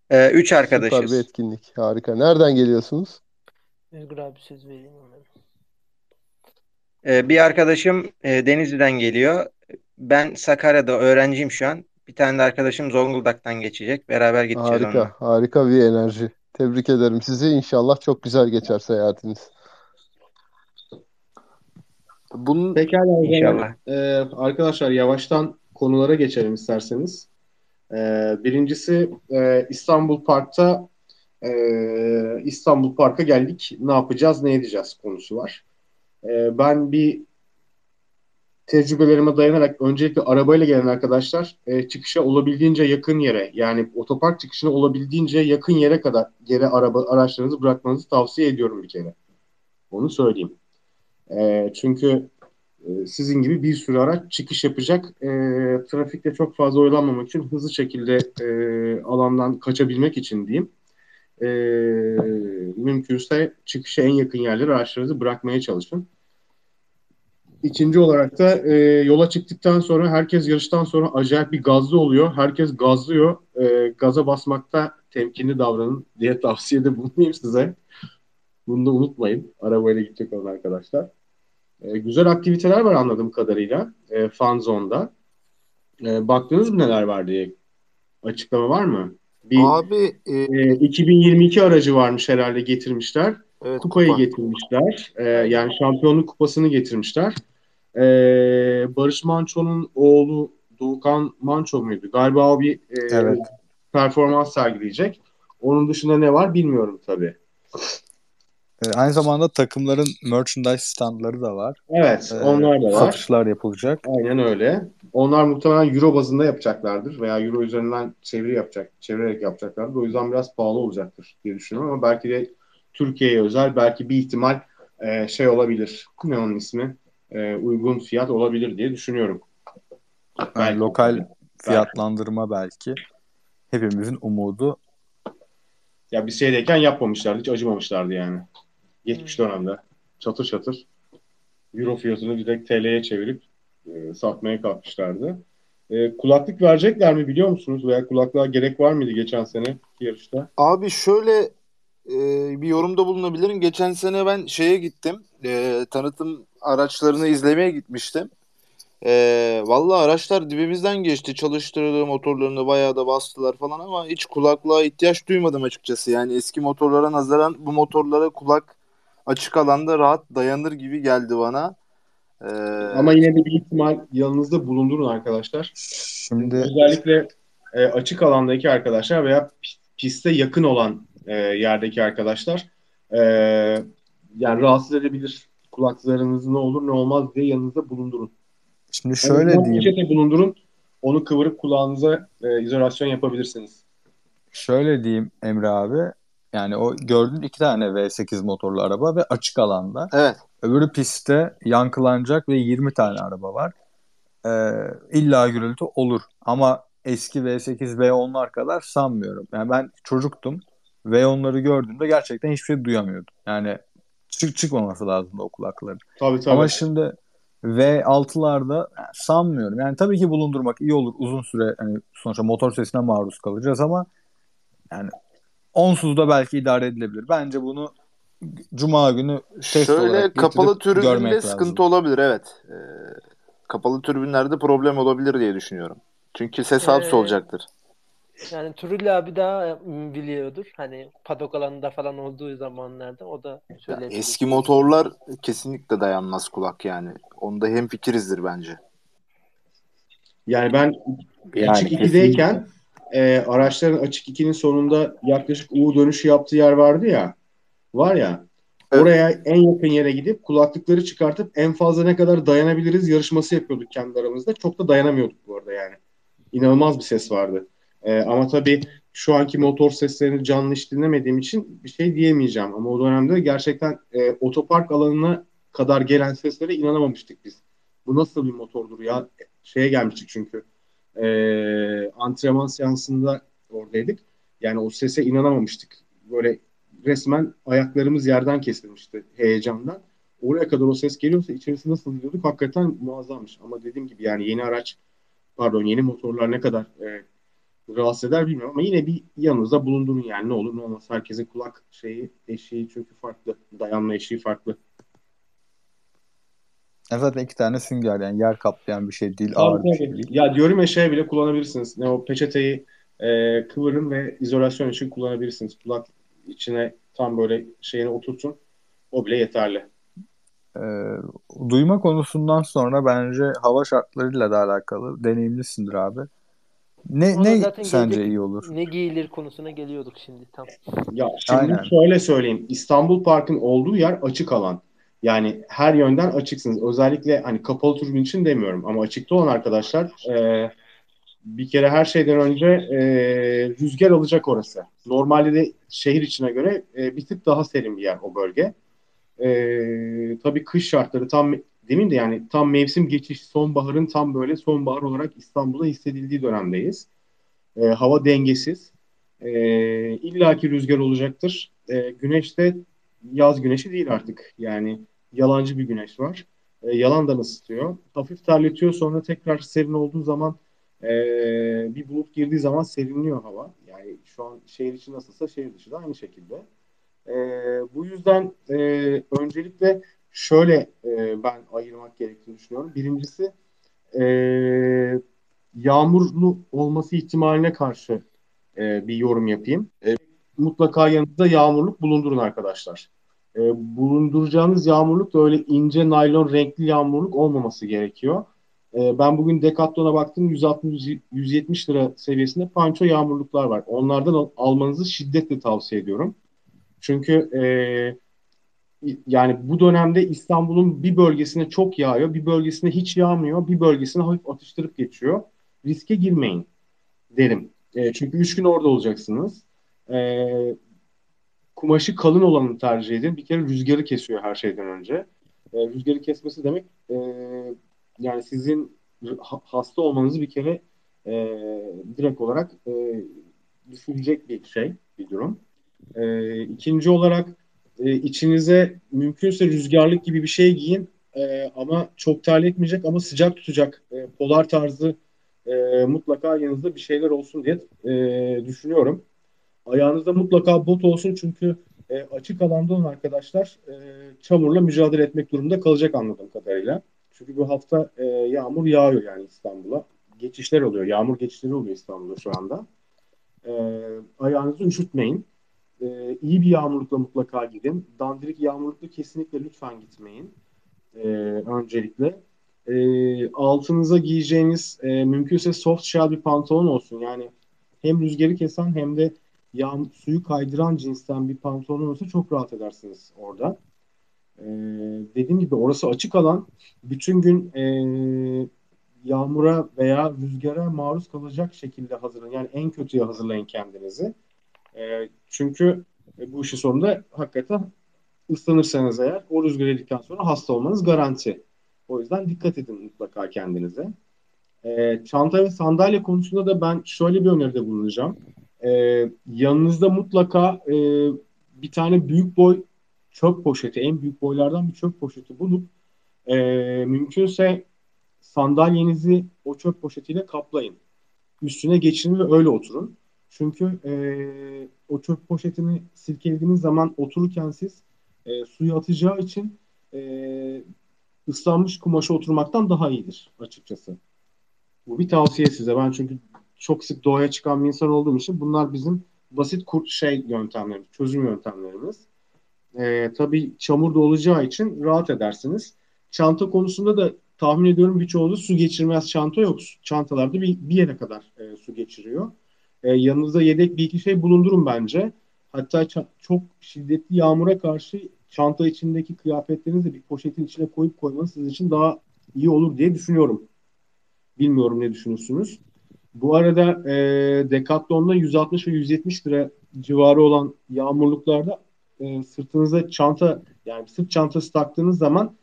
Ee, üç
Süper
arkadaşız.
bir etkinlik. Harika. Nereden geliyorsunuz?
Özgür abi söz vereyim hemen.
Ee, bir arkadaşım e, Denizli'den geliyor. Ben Sakarya'da öğrenciyim şu an. Bir tane de arkadaşım Zonguldak'tan geçecek. Beraber gideceğiz onunla.
Harika. Harika bir enerji. Tebrik ederim sizi. İnşallah çok güzel geçer seyahatiniz.
Bunun
Pekala o zaman
İnşallah.
e, arkadaşlar yavaştan konulara geçelim isterseniz. E, birincisi e, İstanbul Park'ta e, İstanbul Park'a geldik. Ne yapacağız, ne edeceğiz konusu var. E, ben bir tecrübelerime dayanarak öncelikle arabayla gelen arkadaşlar e, çıkışa olabildiğince yakın yere yani otopark çıkışına olabildiğince yakın yere kadar yere araba araçlarınızı bırakmanızı tavsiye ediyorum bir kere. Onu söyleyeyim. E, çünkü e, sizin gibi bir sürü araç çıkış yapacak. E, trafikte çok fazla oyalanmamak için hızlı şekilde e, alandan kaçabilmek için diyeyim. E, mümkünse çıkışa en yakın yerlere araçlarınızı bırakmaya çalışın. İkinci olarak da e, yola çıktıktan sonra herkes yarıştan sonra acayip bir gazlı oluyor. Herkes gazlıyor. E, gaza basmakta temkinli davranın diye tavsiyede bulunayım size. Bunu da unutmayın. Arabayla gidecek olan arkadaşlar. E, güzel aktiviteler var anladığım kadarıyla. E, Fan Zone'da. E, baktınız mı neler var diye? Açıklama var mı? Bir
abi e,
e, 2022 aracı varmış herhalde getirmişler.
evet,
Kupayı
kupa.
getirmişler. E, yani şampiyonluk kupasını getirmişler. E, Barış Manço'nun oğlu Doğukan Manço muydu? Galiba o bir e,
Evet.
performans sergileyecek. Onun dışında ne var bilmiyorum tabii.
Ee, aynı zamanda takımların merchandise standları da var.
Evet,
Ee,
onlar da var.
Satışlar yapılacak.
Aynen öyle. Onlar muhtemelen euro bazında yapacaklardır veya euro üzerinden çeviri yapacak, çevirerek yapacaklardır. O yüzden biraz pahalı olacaktır diye düşünüyorum ama belki de Türkiye'ye özel belki bir ihtimal e, şey olabilir. Ne onun ismi? E, uygun fiyat olabilir diye düşünüyorum.
Yani
Belki.
lokal fiyatlandırma belki. Hepimizin umudu.
Ya bir şeydeyken yapmamışlardı, hiç acımamışlardı yani. Geçmiş dönemde. Çatır çatır euro fiyatını direkt TL'ye çevirip e, satmaya kalkmışlardı. E, kulaklık verecekler mi biliyor musunuz? Veya kulaklığa gerek var mıydı geçen sene yarışta?
Abi şöyle e, bir yorumda bulunabilirim. Geçen sene ben şeye gittim. E, tanıtım araçlarını izlemeye gitmiştim. E, Valla araçlar dibimizden geçti. Çalıştırdı motorlarını bayağı da bastılar falan ama hiç kulaklığa ihtiyaç duymadım açıkçası. Yani eski motorlara nazaran bu motorlara kulak açık alanda rahat dayanır gibi geldi bana. E,
Ama yine de bir ihtimal yanınızda bulundurun arkadaşlar.
Şimdi
Özellikle e, açık alandaki arkadaşlar veya pi- piste yakın olan e, yerdeki arkadaşlar e, yani rahatsız edebilir. Kulaklarınız ne olur ne olmaz diye yanınızda bulundurun.
şimdi şöyle diyeyim.
peçete bulundurun. Onu kıvırıp kulağınıza e, izolasyon yapabilirsiniz.
Şöyle diyeyim Emre abi. Yani o gördüğün iki tane V8 motorlu araba ve açık alanda.
evet.
Öbürü pistte yankılanacak ve 20 tane araba var. Ee, illa gürültü olur. Ama eski V8, V10'lar kadar sanmıyorum. Yani ben çocuktum. V10'ları gördüğümde gerçekten hiçbir şey duyamıyordum. Yani çık çıkmaması lazımdı o kulakların.
Tabii tabii.
Ama şimdi V6'larda yani sanmıyorum. Yani tabii ki bulundurmak iyi olur. Uzun süre hani sonuçta motor sesine maruz kalacağız ama yani onsuz da belki idare edilebilir. Bence bunu Cuma günü test
Şöyle
olarak
kapalı
görmek
türbünde
lazım.
sıkıntı olabilir evet. Ee, kapalı türbünlerde problem olabilir diye düşünüyorum. Çünkü ses
Ee,
hapsi olacaktır.
Yani Turul abi daha mm, biliyordur. Hani padok alanında falan olduğu zamanlarda o da
Ya
söyleyebilir.
eski motorlar kesinlikle dayanmaz kulak yani. Onda hemfikirizdir bence.
Yani ben
Yani
açık
kesinlikle.
2'deyken e, araçların açık 2'nin sonunda yaklaşık U dönüşü yaptığı yer vardı ya. Var ya.
Evet.
Oraya en yakın yere gidip kulaklıkları çıkartıp en fazla ne kadar dayanabiliriz yarışması yapıyorduk kendi aramızda. Çok da dayanamıyorduk bu arada yani. İnanılmaz bir ses vardı. E, ama tabii şu anki motor seslerini canlı hiç dinlemediğim için bir şey diyemeyeceğim. Ama o dönemde gerçekten e, otopark alanına kadar gelen seslere inanamamıştık biz. Bu nasıl bir motordur ya? Şeye gelmiştik çünkü e, antrenman seansında oradaydık. Yani o sese inanamamıştık. Böyle resmen ayaklarımız yerden kesilmişti heyecandan. Oraya kadar o ses geliyorsa içerisi nasıl diyorduk hakikaten muazzammış. Ama dediğim gibi yani yeni araç pardon yeni motorlar ne kadar e, rahatsız eder bilmiyorum ama yine bir yanınızda bulundurun yani ne olur ne olmaz. Herkesin kulak şeyi eşiği çünkü farklı. Dayanma eşiği farklı.
Ya zaten iki tane sünger yani yer kaplayan bir şey değil, ağır bir şey değil.
Ya diyorum ya şey bile kullanabilirsiniz. Ne o peçeteyi e, kıvırın ve izolasyon için kullanabilirsiniz. Kulak içine tam böyle şeyini oturtun. O bile yeterli.
Ee, duyma konusundan sonra bence hava şartlarıyla da alakalı. Deneyimlisindir abi. Ne
Ona
ne sence
gelecek-
iyi olur?
Ne giyilir konusuna geliyorduk şimdi tam.
Ya şimdi
Aynen.
şöyle söyleyeyim. İstanbul Park'ın olduğu yer açık alan. Yani her yönden açıksınız. Özellikle hani kapalı türbin için demiyorum ama açıkta olan arkadaşlar e, bir kere her şeyden önce e, rüzgar alacak orası. Normalde de şehir içine göre e, bir tık daha serin bir yer o bölge. E, tabii kış şartları tam demin de yani tam mevsim geçiş sonbaharın tam böyle sonbahar olarak İstanbul'da hissedildiği dönemdeyiz. E, hava dengesiz. E, illaki rüzgar olacaktır. E, güneş de yaz güneşi değil artık. Yani yalancı bir güneş var. E, yalandan ısıtıyor. Hafif terletiyor sonra tekrar serin olduğu zaman e, bir bulut girdiği zaman serinliyor hava. Yani şu an şehir içi nasılsa şehir dışı da aynı şekilde. E, bu yüzden e, öncelikle şöyle e, ben ayırmak gerektiğini düşünüyorum. Birincisi e, yağmurlu olması ihtimaline karşı e, bir yorum yapayım. E, mutlaka yanınızda yağmurluk bulundurun arkadaşlar. E, bulunduracağınız yağmurluk da öyle ince naylon renkli yağmurluk olmaması gerekiyor. E, ben bugün Decathlon'a baktım 160-170 lira seviyesinde panço yağmurluklar var. Onlardan al- almanızı şiddetle tavsiye ediyorum. Çünkü e, yani bu dönemde İstanbul'un bir bölgesine çok yağıyor, bir bölgesine hiç yağmıyor, bir bölgesine hafif atıştırıp geçiyor. Riske girmeyin derim. E, çünkü üç gün orada olacaksınız. E, kumaşı kalın olanı tercih edin. Bir kere rüzgarı kesiyor her şeyden önce. E, rüzgarı kesmesi demek e, yani sizin ha- hasta olmanızı bir kere e, direkt olarak e, düşürecek bir şey, bir durum. E, ikinci olarak e, içinize mümkünse rüzgarlık gibi bir şey giyin E, ama çok terletmeyecek ama sıcak tutacak e, polar tarzı e, mutlaka yanınızda bir şeyler olsun diye e, düşünüyorum. Ayağınızda mutlaka bot olsun çünkü e, açık alanda olan arkadaşlar e, çamurla mücadele etmek durumunda kalacak anladığım kadarıyla. Çünkü bu hafta e, yağmur yağıyor yani İstanbul'a. Geçişler oluyor. Yağmur geçişleri oluyor İstanbul'da şu anda. E, ayağınızı üşütmeyin. E, iyi bir yağmurlukla mutlaka gidin. Dandirik yağmurlukla kesinlikle lütfen gitmeyin. E, öncelikle. E, altınıza giyeceğiniz e, mümkünse soft shell bir pantolon olsun. Yani hem rüzgarı kesen hem de yağ, suyu kaydıran cinsten bir pantolon olsa çok rahat edersiniz orada. Ee, dediğim gibi orası açık alan. Bütün gün e, yağmura veya rüzgara maruz kalacak şekilde hazırlayın. Yani en kötüye hazırlayın kendinizi. E, çünkü bu işin sonunda hakikaten ıslanırsanız eğer o rüzgar yedikten sonra hasta olmanız garanti. O yüzden dikkat edin mutlaka kendinize. E, çanta ve sandalye konusunda da ben şöyle bir öneride bulunacağım. E, yanınızda mutlaka e, bir tane büyük boy çöp poşeti, en büyük boylardan bir çöp poşeti bulup e, mümkünse sandalyenizi o çöp poşetiyle kaplayın. Üstüne geçirin ve öyle oturun. Çünkü e, o çöp poşetini silkelediğiniz zaman otururken siz e, suyu atacağı için e, ıslanmış kumaşa oturmaktan daha iyidir açıkçası. Bu bir tavsiye size. Ben çünkü çok sık doğaya çıkan bir insan olduğum için bunlar bizim basit kurt şey yöntemlerimiz, çözüm yöntemlerimiz. Ee, tabii çamur da olacağı için rahat edersiniz. Çanta konusunda da tahmin ediyorum birçoğunuz su geçirmez çanta yok. Çantalarda bir, bir yere kadar e, su geçiriyor. E, yanınızda yedek bir iki şey bulundurun bence. Hatta çok şiddetli yağmura karşı çanta içindeki kıyafetlerinizi bir poşetin içine koyup koymanız sizin için daha iyi olur diye düşünüyorum. Bilmiyorum ne düşünürsünüz. Bu arada e, Decathlon'da 160 ve 170 lira civarı olan yağmurluklarda e, sırtınıza çanta yani sırt çantası taktığınız zaman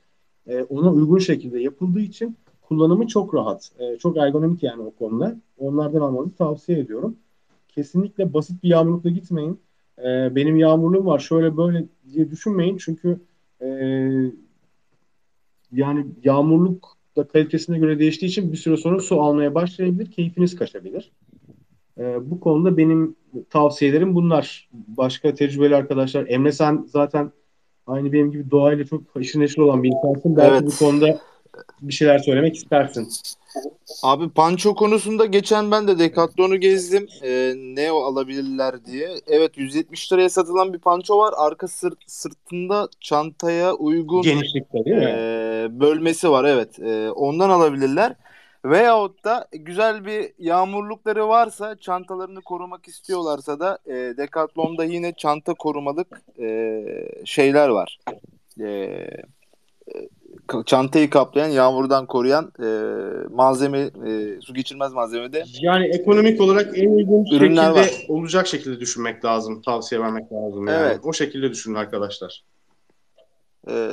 e, ona uygun şekilde yapıldığı için kullanımı çok rahat. E, çok ergonomik yani o konuda. Onlardan almanızı tavsiye ediyorum. Kesinlikle basit bir yağmurlukla gitmeyin. E, benim yağmurluğum var şöyle böyle diye düşünmeyin. Çünkü e, yani yağmurluk da kalitesine göre değiştiği için bir süre sonra su almaya başlayabilir. Keyfiniz kaçabilir. E, bu konuda benim tavsiyelerim bunlar. Başka tecrübeli arkadaşlar. Emre sen zaten aynı benim gibi doğayla çok neşir olan bir insansın. Belki
Evet.
bu konuda bir şeyler söylemek istersin.
Abi panço konusunda geçen ben de Decathlon'u gezdim. Ee, ne alabilirler diye. Evet 170 liraya satılan bir panço var. Arka sırt, sırtında çantaya uygun
Genişlikte değil mi?
Ee, bölmesi var evet. Ee, ondan alabilirler. Veyahut da güzel bir yağmurlukları varsa çantalarını korumak istiyorlarsa da e, Decathlon'da yine çanta korumalık e, şeyler var. E, çantayı kaplayan, yağmurdan koruyan e, malzeme, e, su geçirmez malzemede
Yani ekonomik olarak en uygun
Ürünler
şekilde olacak şekilde düşünmek lazım. Tavsiye vermek lazım yani.
Evet.
O şekilde düşünün arkadaşlar.
e,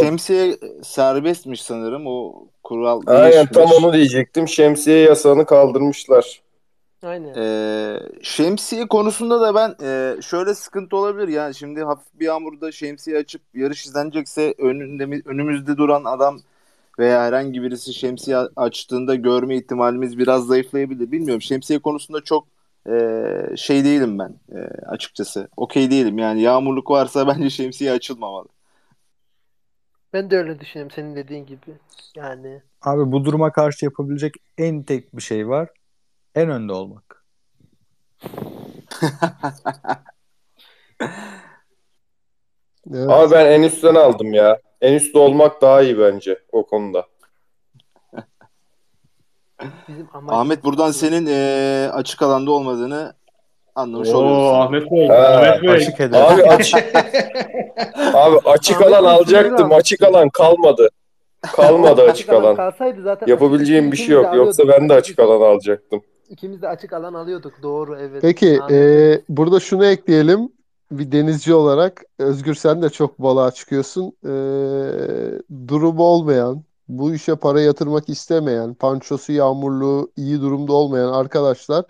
şemsiye serbestmiş sanırım o kural
Aynen
değişmiş.
tam onu diyecektim. Şemsiye yasağını kaldırmışlar.
Aynen.
Ee, şemsiye konusunda da ben e, şöyle sıkıntı olabilir yani şimdi hafif bir yağmurda şemsiye açıp yarış izlenecekse önünde önümüzde duran adam veya herhangi birisi şemsiye açtığında görme ihtimalimiz biraz zayıflayabilir. Bilmiyorum şemsiye konusunda çok e, şey değilim ben e, açıkçası. Okey değilim yani yağmurluk varsa bence şemsiye açılmamalı.
Ben de öyle düşünüyorum senin dediğin gibi. Yani
Abi bu duruma karşı yapabilecek en tek bir şey var. En önde olmak.
Evet.
Ama ben en üstten aldım ya. En üstte olmak daha iyi bence o konuda.
Ahmet buradan
bu.
senin e, açık alanda olmadığını anlamış
Oo,
oluyorsun.
Ahmet Bey.
Ha,
Ahmet Bey.
Açık.
Abi açık Abi açık
Ahmet
alan alacaktım. Açık alan kalmadı. Kalmadı açık alan.
kalsaydı zaten
Yapabileceğim bir şey yok. Yoksa
alıyorduk.
ben de açık alan alacaktım.
İkimiz de açık alan alıyorduk. Doğru evet.
Peki e, burada şunu ekleyelim. Bir denizci olarak Özgür sen de çok balığa çıkıyorsun. E, durumu olmayan, bu işe para yatırmak istemeyen, pançosu yağmurluğu iyi durumda olmayan arkadaşlar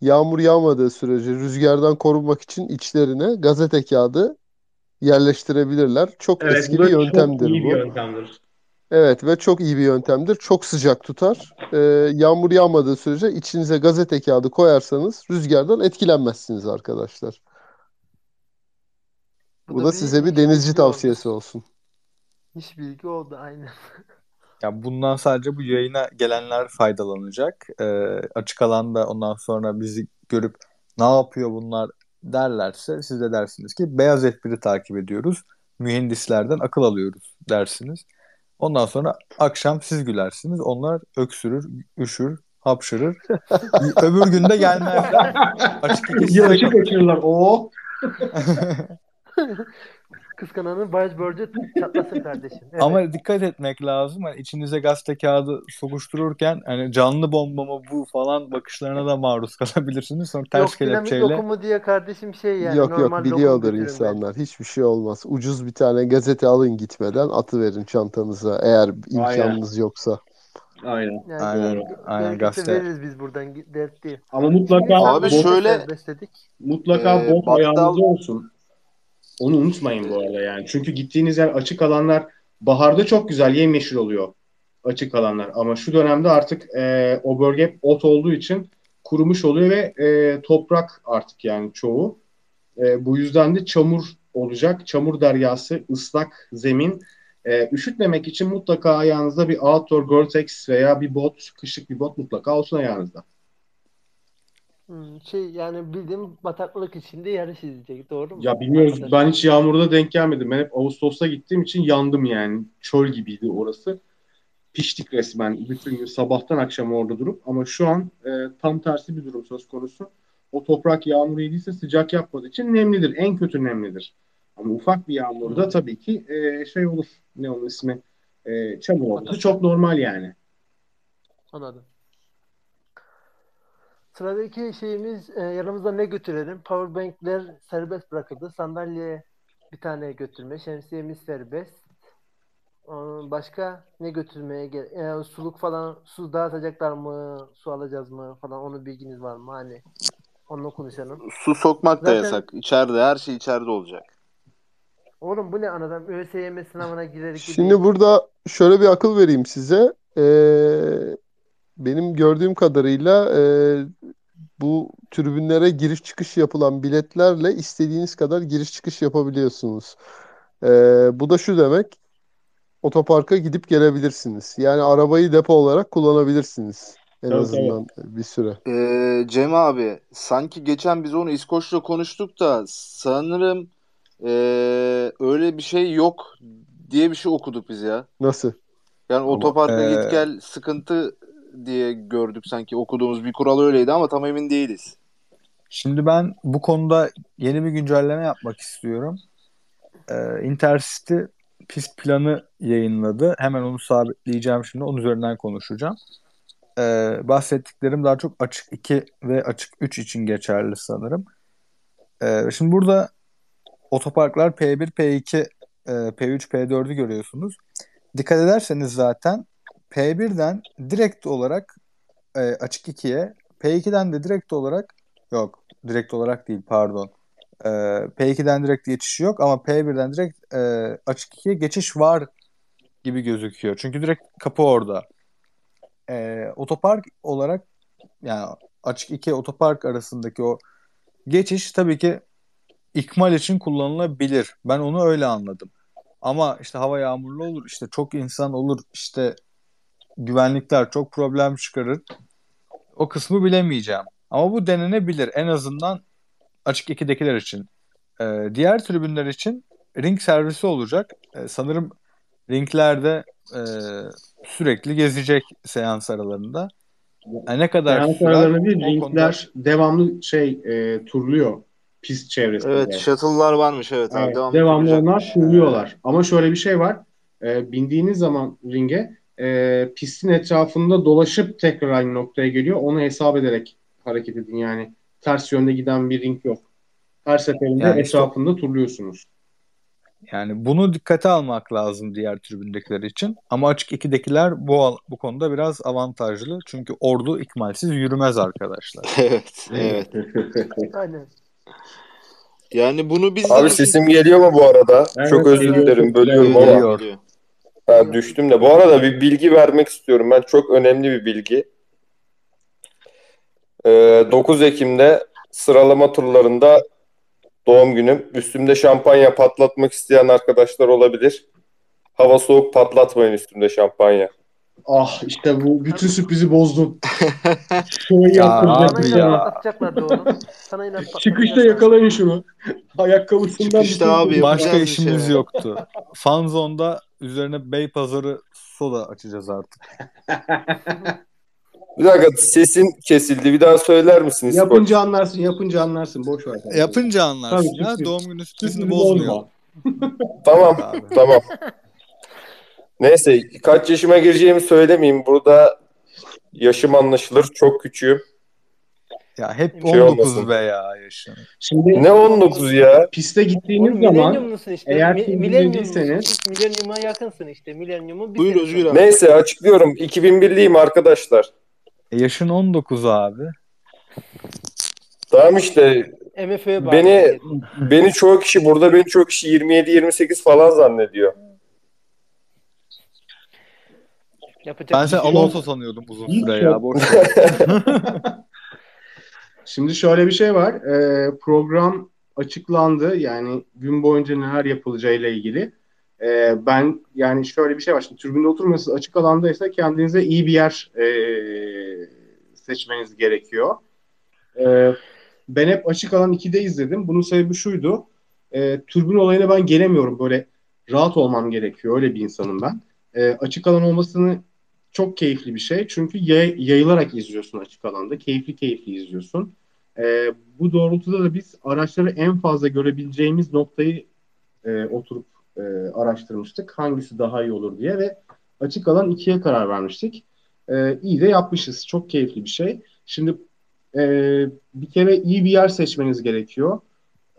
yağmur yağmadığı sürece rüzgardan korunmak için içlerine gazete kağıdı yerleştirebilirler. Çok
Evet,
eski bir
da çok
yöntemdir
iyi
bu.
bir yöntemdir.
Evet ve çok iyi bir yöntemdir. Çok sıcak tutar. Ee, yağmur yağmadığı sürece içinize gazete kağıdı koyarsanız rüzgardan etkilenmezsiniz arkadaşlar. Bu da size bir denizci tavsiyesi olsun.
İş bilgi oldu aynen.
Ya bundan sadece bu yayına gelenler faydalanacak. Ee, açık alanda ondan sonra bizi görüp ne yapıyor bunlar derlerse siz de dersiniz ki beyaz F1'i takip ediyoruz. Mühendislerden akıl alıyoruz dersiniz. Ondan sonra akşam siz gülersiniz. Onlar öksürür, üşür, hapşırır. Öbür günde gelmezler. Açık ikisi
Yarışı kaçırırlar. Oo.
Kıskananın Barış Börcü çatlasın kardeşim. Evet.
Ama dikkat etmek lazım. Hani içinize gazete kağıdı sokuştururken hani canlı bomba mı bu falan bakışlarına da maruz kalabilirsiniz. Sonra ters
Yok dinamik
kelepçeyle
lokumu diye kardeşim şey yani
Yok
normal
yok biliyordur insanlar. Hiçbir şey olmaz. Ucuz bir tane gazete alın gitmeden atıverin çantanıza eğer imkanınız yoksa.
Aynen.
Yani
Aynen, aynen, gazete.
veririz biz buradan dert değil.
Ama mutlaka
Abi şöyle-
besledik.
mutlaka
Ee,
bot
battal-
olsun. Onu unutmayın bu arada yani. Çünkü gittiğiniz yer açık alanlar baharda çok güzel yemyeşil oluyor açık alanlar. Ama şu dönemde artık e, o bölge hep ot olduğu için kurumuş oluyor ve e, toprak artık yani çoğu. E, bu yüzden de çamur olacak. Çamur deryası, ıslak zemin. E, üşütmemek için mutlaka ayağınızda bir outdoor Gore-Tex veya bir bot, kışlık bir bot mutlaka olsun ayağınızda.
Hmm, şey yani bildiğim bataklık içinde yarış izleyecek doğru mu?
Ya bilmiyoruz. Ben hiç yağmurda denk gelmedim. Ben hep Ağustos'ta gittiğim için yandım yani. Çöl gibiydi orası. Piştik resmen. Bütün gün sabahtan akşama orada durup. Ama şu an e, tam tersi bir durum söz konusu. O toprak yağmur yediyse sıcak yapmadığı için nemlidir. En kötü nemlidir. Ama ufak bir yağmurda tabii ki e, şey olur. Ne onun ismi? E, çamur olması çok normal yani.
Anladım. Sıradaki şeyimiz e, yanımızda ne götürelim? Powerbankler serbest bırakıldı. Sandalye bir tane götürme. Şemsiyemiz serbest. Başka ne götürmeye gerek? Yani suluk falan su dağıtacaklar mı? Su alacağız mı falan onun bilginiz var mı? Hani onunla konuşalım.
Su sokmak da
Zaten-
yasak. İçeride her şey içeride olacak.
Oğlum bu ne anadan? ÖSYM sınavına girerek
Şimdi burada şöyle bir akıl vereyim size. Ee, benim gördüğüm kadarıyla e, bu tribünlere giriş çıkış yapılan biletlerle istediğiniz kadar giriş çıkış yapabiliyorsunuz. Ee, bu da şu demek, otoparka gidip gelebilirsiniz. Yani arabayı depo olarak kullanabilirsiniz en
Tabii,
azından bir süre.
Ee, Cem abi sanki geçen biz onu İskoç'la konuştuk da sanırım ee, öyle bir şey yok diye bir şey okuduk biz ya.
Nasıl?
Yani
Ama,
otoparka
ee,
git gel sıkıntı diye gördük sanki okuduğumuz bir kural öyleydi ama tam emin değiliz.
Şimdi ben bu konuda yeni bir güncelleme yapmak istiyorum. Ee, Intercity pist planı yayınladı. Hemen onu sabitleyeceğim şimdi. Onun üzerinden konuşacağım. Ee, bahsettiklerim daha çok açık 2 ve açık 3 için geçerli sanırım. Ee, şimdi burada otoparklar P1, P2, e, P3, P4'ü görüyorsunuz. Dikkat ederseniz zaten P1'den direkt olarak e, açık 2'ye, P2'den de direkt olarak yok, direkt olarak değil pardon. E, P2'den direkt geçiş yok ama P1'den direkt e, açık 2'ye geçiş var gibi gözüküyor. Çünkü direkt kapı orada. E, otopark olarak yani açık 2 otopark arasındaki o geçiş tabii ki ikmal için kullanılabilir. Ben onu öyle anladım. Ama işte hava yağmurlu olur, işte çok insan olur, işte güvenlikler çok problem çıkarır. O kısmı bilemeyeceğim. Ama bu denenebilir. En azından açık ikidekiler için. Ee, diğer tribünler için ring servisi olacak. Ee, sanırım ringlerde e, sürekli gezecek seans aralarında. Yani ne kadar
Seans
sürer,
aralarında değil, ringler devamlı şey e, turluyor pist çevresinde.
Evet shuttle'lar varmış evet abi
Evet,
devamlı,
devamlı onlar turluyorlar. Ama şöyle bir şey var. E, bindiğiniz zaman ringe e, pistin etrafında dolaşıp tekrar aynı noktaya geliyor. Onu hesap ederek hareket edin. Yani ters yönde giden bir ring yok. Her seferinde
Yani işte-
etrafında turluyorsunuz.
Yani bunu dikkate almak lazım diğer tribündekiler için. Ama açık ikidekiler bu al- bu konuda biraz avantajlı. Çünkü ordu ikmalsiz yürümez arkadaşlar.
Evet evet.
Aynen.
Yani bunu biz
Abi sesim geliyor mu bu arada?
Evet,
Çok özür dilerim bölüyorum ama
geliyor.
Ha, düştüm de. Bu arada bir bilgi vermek istiyorum ben. Çok önemli bir bilgi. Ee, 9 Ekim'de sıralama turlarında Doğum günüm. Üstümde şampanya patlatmak isteyen arkadaşlar olabilir. Hava soğuk patlatmayın üstümde şampanya.
Ah işte bu bütün sürprizi bozdun.
Ya
yaptın.
ya.
Sana yine
Çıkışta yakalayın şunu. Ayakkabısından
Çıkışta
bütün-
abi
Başka
bir
işimiz
şey.
yoktu. Fanzone'da üzerine Beypazarı soda açacağız artık.
Bir dakika sesin kesildi. Bir daha söyler misin İskoç?
Yapınca anlarsın, yapınca anlarsın. Boş ver.
Yapınca anlarsın
Tabii,
ya. Doğum günü sürprizini
Sürprizi
bozmuyor.
Tamam. Tamam. Neyse kaç yaşıma gireceğimi söylemeyeyim. Burada yaşım anlaşılır. Çok küçüğüm.
Ya hep
Şey
19
olmasın.
be ya yaşın.
Şimdi
Ne 19 ya?
piste gittiğiniz
Oğlum
zaman
işte.
eğer
Mi-
bildiyseniz-
Milenyuma yakınsın işte. Milenyumun bir
Buyur
sene
Özgür
sonra.
abi.
Neyse açıklıyorum. 2001'liyim arkadaşlar.
E, yaşın 19 abi.
Tamam işte
MFÖ'ye bağlı.
beni beni çoğu kişi burada beni çoğu kişi 27-28 falan zannediyor.
Yapacak
Ben sen
şey.
Alonso sanıyordum uzun süre ya. Boş.
Şimdi şöyle bir şey var. Ee, program açıklandı. Yani gün boyunca neler yapılacağıyla ilgili. Ee, ben yani şöyle bir şey var. Şimdi türbünde oturmuyorsanız açık alandaysa kendinize iyi bir yer ee, seçmeniz gerekiyor. Ee, ben hep açık alan 2'de izledim. Bunun sebebi şuydu. Ee, türbün olayına ben gelemiyorum. Böyle rahat olmam gerekiyor. Öyle bir insanım ben. Ee, açık alan olmasını çok keyifli bir şey. Çünkü yay- yayılarak izliyorsun açık alanda. Keyifli keyifli izliyorsun. Ee, bu doğrultuda da biz araçları en fazla görebileceğimiz noktayı e, oturup e, araştırmıştık. Hangisi daha iyi olur diye ve açık alan ikiye karar vermiştik. Ee, iyi de yapmışız. Çok keyifli bir şey. Şimdi e, bir kere iyi bir yer seçmeniz gerekiyor.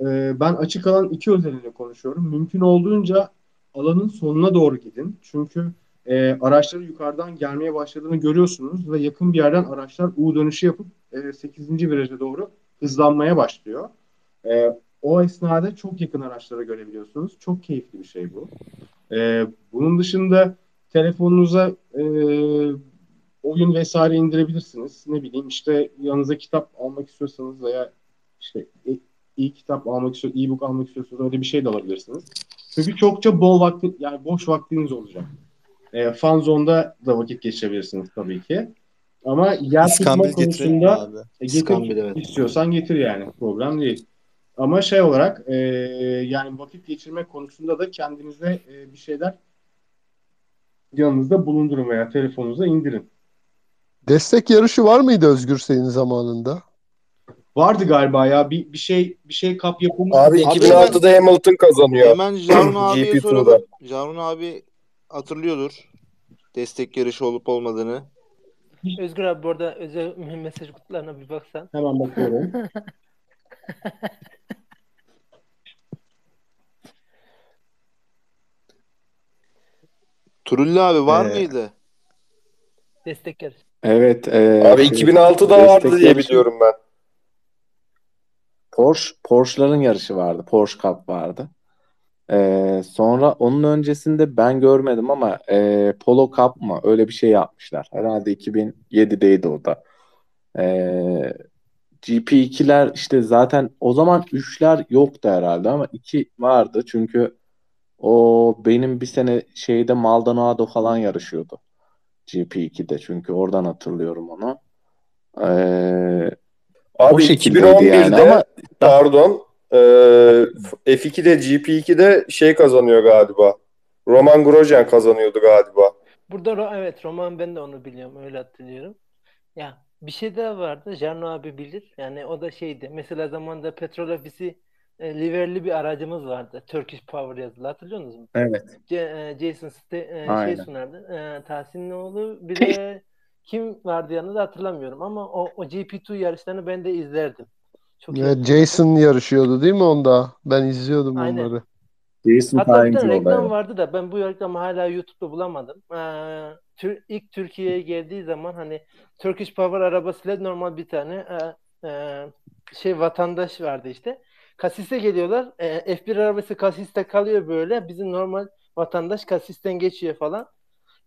Ee, ben açık alan iki özelinde konuşuyorum. Mümkün olduğunca alanın sonuna doğru gidin. Çünkü e, araçları yukarıdan gelmeye başladığını görüyorsunuz ve yakın bir yerden araçlar U dönüşü yapıp e, 8. viraja doğru hızlanmaya başlıyor. E, o esnada çok yakın araçlara görebiliyorsunuz. Çok keyifli bir şey bu. E, bunun dışında telefonunuza e, oyun vesaire indirebilirsiniz. Ne bileyim işte yanınıza kitap almak istiyorsanız veya işte e- iyi kitap almak istiyorsanız, e-book almak istiyorsanız öyle bir şey de alabilirsiniz. Çünkü çokça bol vakti yani boş vaktiniz olacak. E, fan zone'da da vakit geçirebilirsiniz tabii ki. Ama yer tutma
İskambil
konusunda
abi?
e,
İskambil,
getir
evet.
istiyorsan getir yani. Problem değil. Ama şey olarak e, yani vakit geçirme konusunda da kendinize e, bir şeyler yanınızda bulundurun veya telefonunuza indirin.
Destek yarışı var mıydı Özgür senin zamanında?
Vardı galiba ya bir, bir şey bir şey kap yapılmış.
Abi
Abi
2006'da Hamilton kazanıyor.
Hemen Jarun abiye
GP2'da.
soralım. Jarun abi hatırlıyordur. Destek yarışı olup olmadığını.
Özgür abi bu arada özel mesaj kutularına bir baksan.
Hemen bakıyorum.
Turulli abi var
Ee,
mıydı?
Destek yarışı.
Evet. e,
Abi
şey,
2006'da
destek
vardı diye biliyorum ben.
Porsche, Porsche'ların yarışı vardı. Porsche Cup vardı. Ee, sonra onun öncesinde ben görmedim ama e, Polo Cup mı öyle bir şey yapmışlar. Herhalde 2007'deydi o da. Ee, GP2'ler işte zaten o zaman 3'ler yoktu herhalde ama 2 vardı çünkü o benim bir sene şeyde Maldonado falan yarışıyordu. GP2'de çünkü oradan hatırlıyorum onu. Ee,
Abi
o şekildeydi
2011'de
yani ama
pardon e, F2'de GP2'de şey kazanıyor galiba. Roman Grosjean kazanıyordu galiba.
Burada evet roman ben de onu biliyorum öyle hatırlıyorum. Ya bir şey daha vardı. Jarno abi bilir. Yani o da şeydi. Mesela zamanda petrol ofisi e, liverli bir aracımız vardı. Turkish Power yazılı. Hatırlıyor musunuz?
evet.
C- e, Jason Ste e, şey sunardı. E, Tahsinoğlu bir de kim vardı yanında hatırlamıyorum ama o, o GP2 yarışlarını ben de izlerdim. Çok iyi
Evet,
hatırlıyorum.
Jason yarışıyordu değil mi onda? Ben izliyordum
Aynen.
onları.
Jason
Hatta bir tane reklam
oldu.
vardı da ben bu reklamı hala YouTube'da bulamadım. Ee, Tür- ilk Türkiye'ye geldiği zaman hani Turkish Power arabasıyla normal bir tane e, e, şey vatandaş vardı işte. Kasise geliyorlar. E, F1 arabası kasiste kalıyor böyle. Bizim normal vatandaş kasisten geçiyor falan.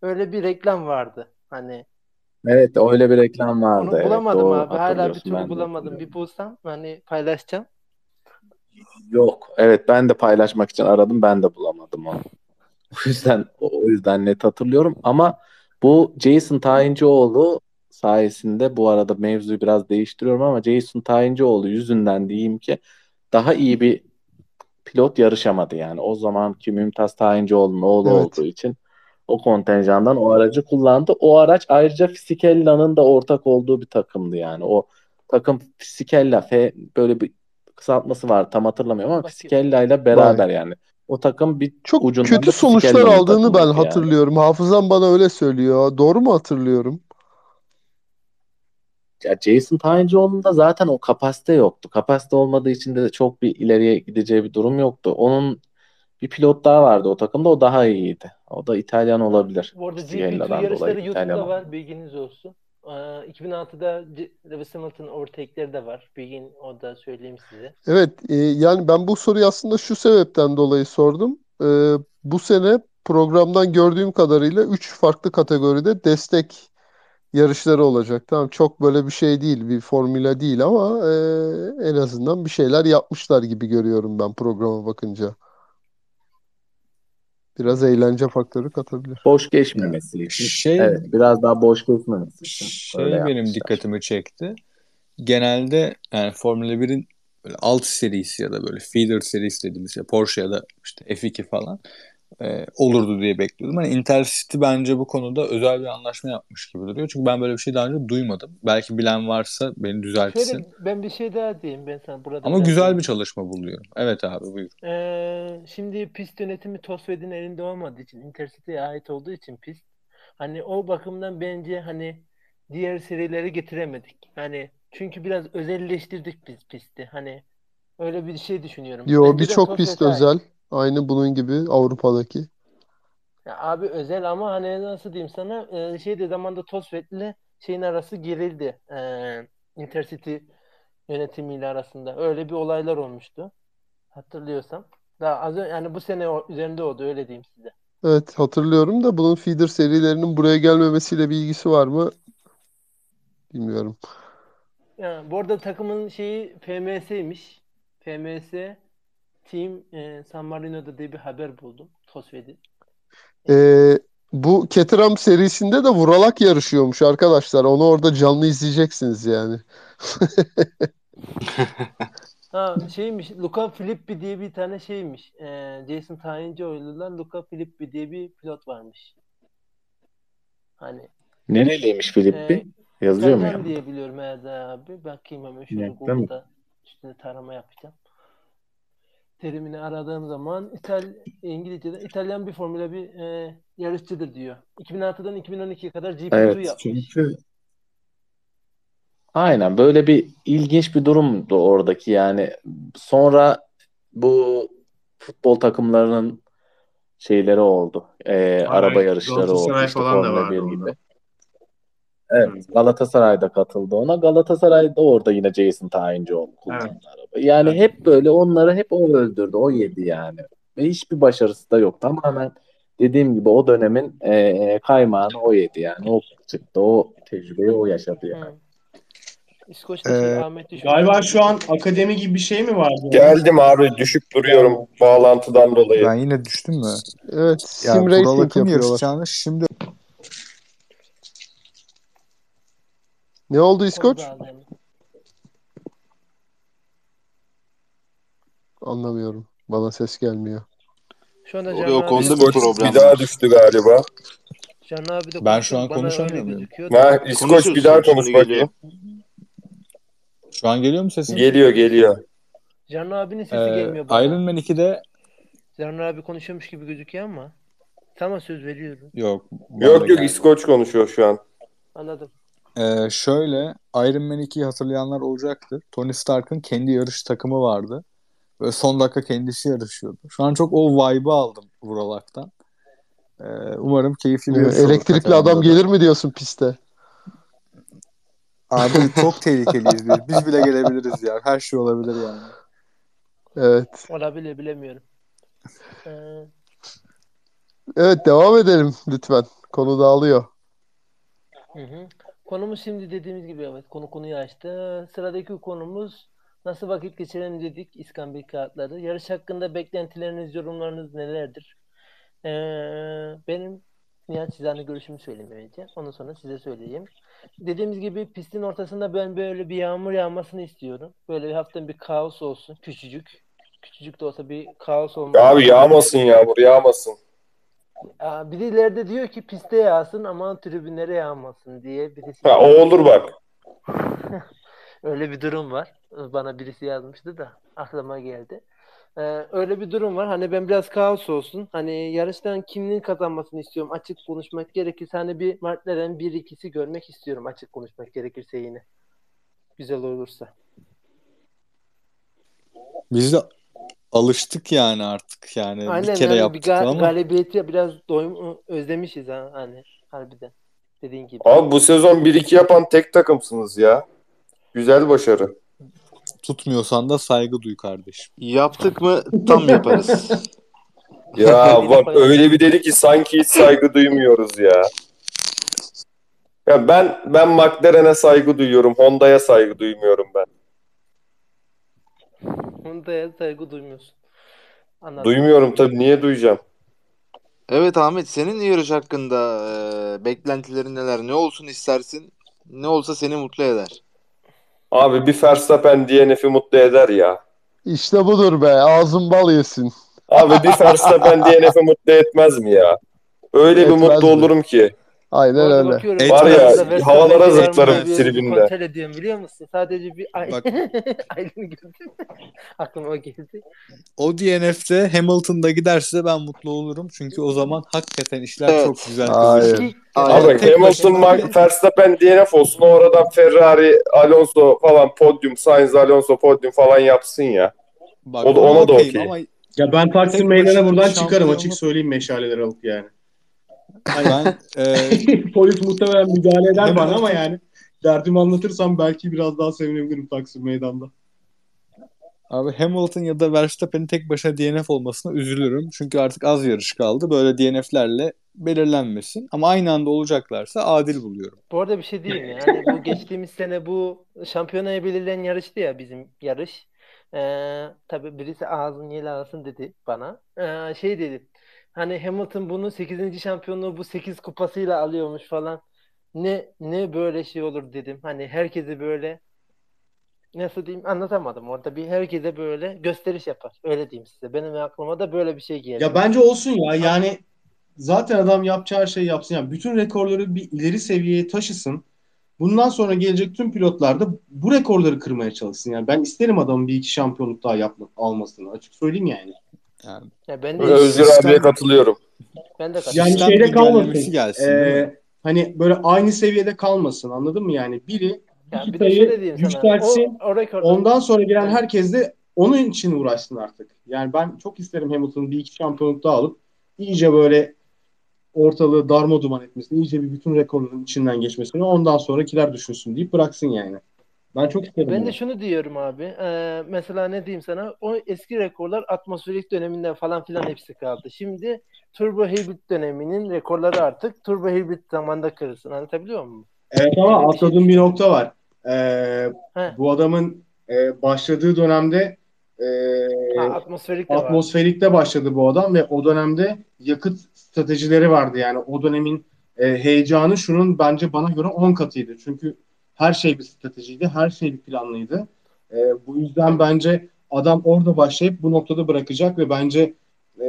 Öyle bir reklam vardı. Hani
Evet öyle bir reklam vardı.
onu
evet,
bulamadım
doğru
abi. Hala bir
hatırlıyorsun,
türlü
ben de
bulamadım. Bir bulsam hani paylaşacağım.
Yok. Evet ben de paylaşmak için aradım. Ben de bulamadım onu. O yüzden o yüzden net hatırlıyorum ama bu Jason Tayincioğlu sayesinde bu arada mevzuyu biraz değiştiriyorum ama Jason Tayincioğlu yüzünden diyeyim ki daha iyi bir pilot yarışamadı yani. O zamanki Mümtaz Tayincioğlu'nun oğlu
Evet.
olduğu için o kontenjandan o aracı kullandı. O araç ayrıca Fisikella'nın da ortak olduğu bir takımdı yani. O takım Fisikella F böyle bir kısaltması var tam hatırlamıyorum ama. Fisikella ile beraber yani. O takım bir
Çok
ucundan
kötü
da
sonuçlar aldığını ben
yani.
hatırlıyorum. Hafızam bana öyle söylüyor. Doğru mu hatırlıyorum?
Ya Jason Tayincioğlu'nda zaten o kapasite yoktu. Kapasite olmadığı için de çok bir ileriye gideceği bir durum yoktu. Onun bir pilot daha vardı o takımda. O daha iyiydi. O da İtalyan olabilir.
Bu arada GP2
Fisikella'dan
yarışları YouTube'da var. Bilginiz olsun. Ee, 2006'da C- Lewis Hamilton overtake'leri de var. Bir gün o da söyleyeyim size.
Evet, e, yani ben bu soruyu aslında şu sebepten dolayı sordum. E, bu sene programdan gördüğüm kadarıyla 3 farklı kategoride destek yarışları olacak. Tamam çok böyle bir şey değil, bir formüle değil ama e, en azından bir şeyler yapmışlar gibi görüyorum ben programa bakınca. Biraz eğlence faktörü katabilir.
Boş geçmemesi için.
Şey
Evet, biraz daha boş geçmemesi için
şey
öyle
benim
yapmışlar.
dikkatimi çekti. Genelde yani Formula 1'in böyle alt serisi ya da böyle feeder serisi dediğimiz şey Porsche ya da işte F2 falan e, olurdu diye bekliyordum. Hani Intercity bence bu konuda özel bir anlaşma yapmış gibi duruyor. Çünkü ben böyle bir şey daha önce duymadım. Belki bilen varsa beni düzeltsin.
Şöyle ben bir şey daha diyeyim ben sana burada.
Ama güzel
diyeyim.
bir çalışma buluyorum. Evet abi buyur.
Ee, şimdi pist yönetimi Tosved'in elinde olmadığı için Intercity'ye ait olduğu için pist hani o bakımdan bence hani diğer serileri getiremedik. Hani çünkü biraz özelleştirdik biz pisti. Hani öyle bir şey düşünüyorum.
Yo birçok pist
Tosved'e ait.
Aynı bunun gibi Avrupa'daki.
Ya abi özel ama hani nasıl diyeyim sana e, şeyde zamanda Tosved'le şeyin arası gerildi. E, Intercity yönetimiyle arasında. Öyle bir olaylar olmuştu. Hatırlıyorsam. Daha az önce yani bu sene üzerinde oldu öyle diyeyim size.
Evet hatırlıyorum da bunun feeder serilerinin buraya gelmemesiyle bir ilgisi var mı? Bilmiyorum.
Ya, bu arada takımın şeyi FMS'ymiş. FMS Team e, San Marino'da diye bir haber buldum. Tosved'in.
Ee, bu Caterham serisinde de Vuralak yarışıyormuş arkadaşlar. Onu orada canlı izleyeceksiniz yani.
Ha şeymiş Luca Filippi diye bir tane şeymiş. E, Jason Tayincioğlu'dan Luca Filippi diye bir pilot varmış. Hani
Nereliymiş Filippi?
e,
Yazıyor mu ya?
İtalyan diye biliyorum herhalde abi. Bakayım hemen
mı?
Google'da üstüne tarama yapacağım. Terimini aradığım zaman İtal İngilizce'de İtalyan bir Formula 1 e, yarışçıdır diyor. 2006'dan 2012'ye kadar GP2
Evet
yapmış.
çünkü aynen böyle bir ilginç bir durumdu oradaki yani sonra bu futbol takımlarının şeyleri oldu. Ee, araba yarışları oldu işte
falan da
Formula
vardı
1
onda.
gibi. Evet, Galatasaray da katıldı ona. Galatasaray da orada yine Jason Tayincioğlu kullandı arabayı. Yani
Evet.
hep böyle onları hep o öldürdü, o yedi yani. Ve hiçbir başarısı da yok. Tamamen dediğim gibi o dönemin e, kaymağını o yedi yani. O çıktı, o tecrübeyi o yaşadı yani.
Şey
Ee,
Ahmet Düşük.
Galiba şu an akademi gibi bir şey mi vardı?
Geldim abi düşüp duruyorum bağlantıdan dolayı.
Ben yine düştüm mü?
Evet,
Ya
sim racing yapıyorlar.
şimdi
Ne oldu İskoç? Anlamıyorum. Bana ses gelmiyor.
Şu anda
O
Can
yok,
abi,
onda bir problem
bir daha düştü galiba.
Can abi de
Ben şu an konuşamıyor muyum?
Ha, İskoç bir daha konuş bakayım.
şu an geliyor mu sesim?
Geliyor geliyor.
Can abinin sesi
Ee,
gelmiyor bana.
Iron Man 2'de
Can abi konuşuyormuş gibi gözüküyor ama. Sana söz veriyorum.
yok.
Yok yok
geldi.
İskoç konuşuyor şu an.
Anladım.
Ee, şöyle Iron Man 2'yi hatırlayanlar olacaktır. Tony Stark'ın kendi yarış takımı vardı. Böyle son dakika kendisi yarışıyordu. Şu an çok o vibe'ı aldım Vuralak'tan. Ee, umarım keyifli bir yarış olur
Elektrikli adam
da.
gelir mi diyorsun piste?
Abi çok tehlikeliyiz biz. Biz bile gelebiliriz ya. Her şey olabilir yani.
Evet.
Olabilir bilemiyorum. Ee,
Evet devam edelim lütfen. Konu dağılıyor.
hı hı. Konumuz şimdi dediğimiz gibi evet konu konuyu açtı. Sıradaki konumuz Nasıl vakit geçirelim dedik İskambil kağıtları. Yarış hakkında beklentileriniz, yorumlarınız nelerdir? Ee, benim Nihat Çizer'le görüşümü söyleyeyim önce. Ondan sonra size söyleyeyim. Dediğimiz gibi pistin ortasında ben böyle bir yağmur yağmasını istiyorum. Böyle bir haftanın bir kaos olsun. Küçücük. Küçücük de olsa bir kaos olmalı.
Abi yağmasın yağmur yağmasın.
Birileri de diyor ki piste yağsın ama tribünlere yağmasın diye birisi.
Ha, o olur bak.
Öyle bir durum var. Bana birisi yazmıştı da aklıma geldi. Ee, öyle bir durum var. Hani ben biraz kaos olsun. Hani yarıştan kimin kazanmasını istiyorum. Açık konuşmak gerekirse hani bir McLaren 1-2'si görmek istiyorum. Açık konuşmak gerekirse yine. Güzel olursa.
Biz de alıştık yani artık yani
Aynen
bir kere
yani
yaptık
bir ga-
ama
galibiyeti biraz doyum özlemişiz ha hani harbiden. Dediğin gibi.
Abi bu sezon 1-2 yapan tek takımsınız ya. Güzel başarı.
tutmuyorsan da saygı duy kardeşim.
Yaptık mı tam yaparız.
Ya bak öyle bir dedi ki sanki hiç saygı duymuyoruz ya. Ya ben ben McLaren'e saygı duyuyorum. Honda'ya saygı duymuyorum ben.
Honda'ya saygı duymuyorsun. Anladım.
Duymuyorum tabii. Niye duyacağım?
Evet Ahmet senin yarış hakkında e, beklentilerin neler? Ne olsun istersin? Ne olsa seni mutlu eder.
Abi bir Verstappen DNF'i mutlu eder ya.
İşte budur be. Ağzın bal yesin.
Abi bir Verstappen DNF'i mutlu etmez mi ya? Öyle bir
Etmez
mutlu
mi?
olurum ki.
Aynen
Orada
öyle.
bakıyorum,
Var ya,
havalara
Verstappen'de
zıplarım
diye
tribünde.
Kontrol ediyorum biliyor musun? Sadece bir ay
Bak.
aylığını gördüm. Aklıma o geldi.
O DNF'de Hamilton'da giderse ben mutlu olurum. Çünkü o zaman hakikaten işler
Evet.
çok güzel
Hayır.
kızışır.
İki,
Aynen.
Abi
tek
Hamilton,
başına-
Mark Verstappen DNF olsun. Oradan Ferrari, Alonso falan podyum, Sainz, Alonso podyum falan yapsın ya.
Bak,
O da- ona da
okeyim
okey.
Ama
Ya ben Taksim
Tek
Meydan'a
başına
buradan çıkarım açık söyleyeyim meşaleleri alıp yani.
Ben e,
Polis muhtemelen müdahale eder
Hamilton-
bana ama yani derdimi anlatırsam belki biraz daha sevinebilirim Taksim Meydan'da.
Abi Hamilton ya da Verstappen'in tek başına DNF olmasına üzülürüm. Çünkü artık az yarış kaldı. Böyle DNF'lerle belirlenmesin. Ama aynı anda olacaklarsa adil buluyorum.
Bu arada bir şey diyeyim ya. Hani bu geçtiğimiz sene bu şampiyonayı belirleyen yarıştı ya bizim yarış. Ee, tabii birisi ağzın yel alsın dedi bana. Ee, şey dedi. Hani Hamilton bunu 8. şampiyonluğu bu 8 kupasıyla alıyormuş falan. Ne ne böyle şey olur dedim. Hani herkese böyle nasıl diyeyim anlatamadım. Orada bir herkese böyle gösteriş yapar. Öyle diyeyim size. Benim aklıma da böyle bir şey geldi.
Ya bence olsun ya yani zaten adam yapacağı şeyi yapsın. Yani bütün rekorları bir ileri seviyeye taşısın. Bundan sonra gelecek tüm pilotlar da bu rekorları kırmaya çalışsın. Yani ben isterim adamın bir iki şampiyonluk daha yapma, almasını. Açık söyleyeyim yani.
Yani
Ya ben de
Özgür
sistem-
abiye katılıyorum.
ben de
Yani
katılıyorum.
Sistem
şeyde kalmasın.
gelsin?
Ee, hani böyle aynı seviyede kalmasın anladın mı? Yani biri
Ya
iki
bir de şöyle
sayı yükseltsin.
O, o
Ondan sonra gelen herkes de onun için uğraşsın artık. Yani ben çok isterim Hamilton'ın bir iki şampiyonluk daha alıp iyice böyle ortalığı darma duman etmesini, iyice bir bütün rekorların içinden geçmesini ondan sonrakiler düşünsün deyip bıraksın yani. Ben çok isterim.
Ben
bunu.
de şunu diyorum abi. Ee, mesela ne diyeyim sana? O eski rekorlar atmosferik döneminden falan filan hepsi kaldı. Şimdi Turbo Hybrid döneminin rekorları artık Turbo Hybrid zamanda kırılsın. Anlatabiliyor muyum?
Evet ama atladığım bir nokta var. Ee,
He.
bu adamın e, başladığı dönemde e,
Ha, atmosferik de var.
atmosferikte başladı bu adam ve o dönemde yakıt stratejileri vardı. Yani o dönemin e, heyecanı şunun bence bana göre 10 katıydı. Çünkü her şey bir stratejiydi, her şey bir planlıydı. E, bu yüzden bence adam orada başlayıp bu noktada bırakacak ve bence e,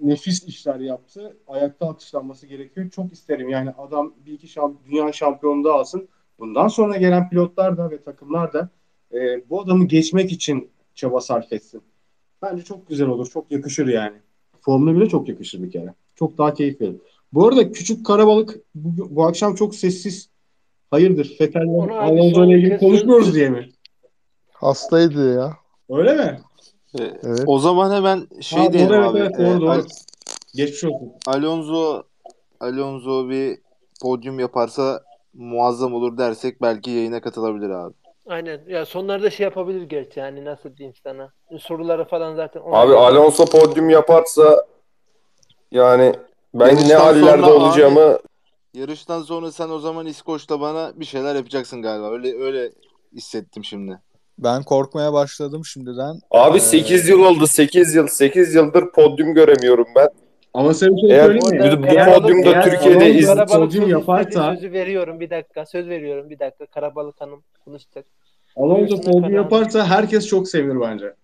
nefis işler yaptı. Ayakta alkışlanması gerekiyor. Çok isterim yani adam bir iki şamp dünya şampiyonu da alsın. Bundan sonra gelen pilotlar da ve takımlar da e, bu adamı geçmek için çaba sarf etsin. Bence çok güzel olur. Çok yakışır yani. Formula 1'e çok yakışır bir kere. Çok daha keyif verir. Bu arada küçük karabalık bu, bu akşam çok sessiz. Hayırdır?
Abi
Alonso ile ilgili konuşmuyoruz diye mi?
Hastaydı ya.
Öyle mi?
E,
Evet.
O zaman hemen şey
Ha,
diyelim abi.
evet,
E,
doğru, doğru.
Al-
Geçmiş olsun.
Alonso Alonso bir podyum yaparsa muazzam olur dersek belki yayına katılabilir abi.
Aynen. Ya sonlarda şey yapabilir gerçi yani nasıl diyeyim sana. Soruları falan zaten.
Abi Alonso podyum yaparsa yani ben ne
Yarıştan
hallerde
sonra
olacağımı
Yarıştan sonra sen o zaman İskoç'ta bana bir şeyler yapacaksın galiba. Öyle öyle hissettim şimdi.
Ben korkmaya başladım şimdiden.
Abi
Ee,
8 yıl oldu 8 yıl 8 yıldır podyum göremiyorum ben.
Ama sana bir şey
Eğer
söyleyeyim mi?
bu, bu
Karabalık-
podyumda
eğer
Türkiye'de iz...
Podyum yaparsa-
sözü veriyorum bir dakika. Söz veriyorum bir dakika. Karabalık Hanım konuşacak.
Alonso podyum yaparsa herkes çok sevinir bence.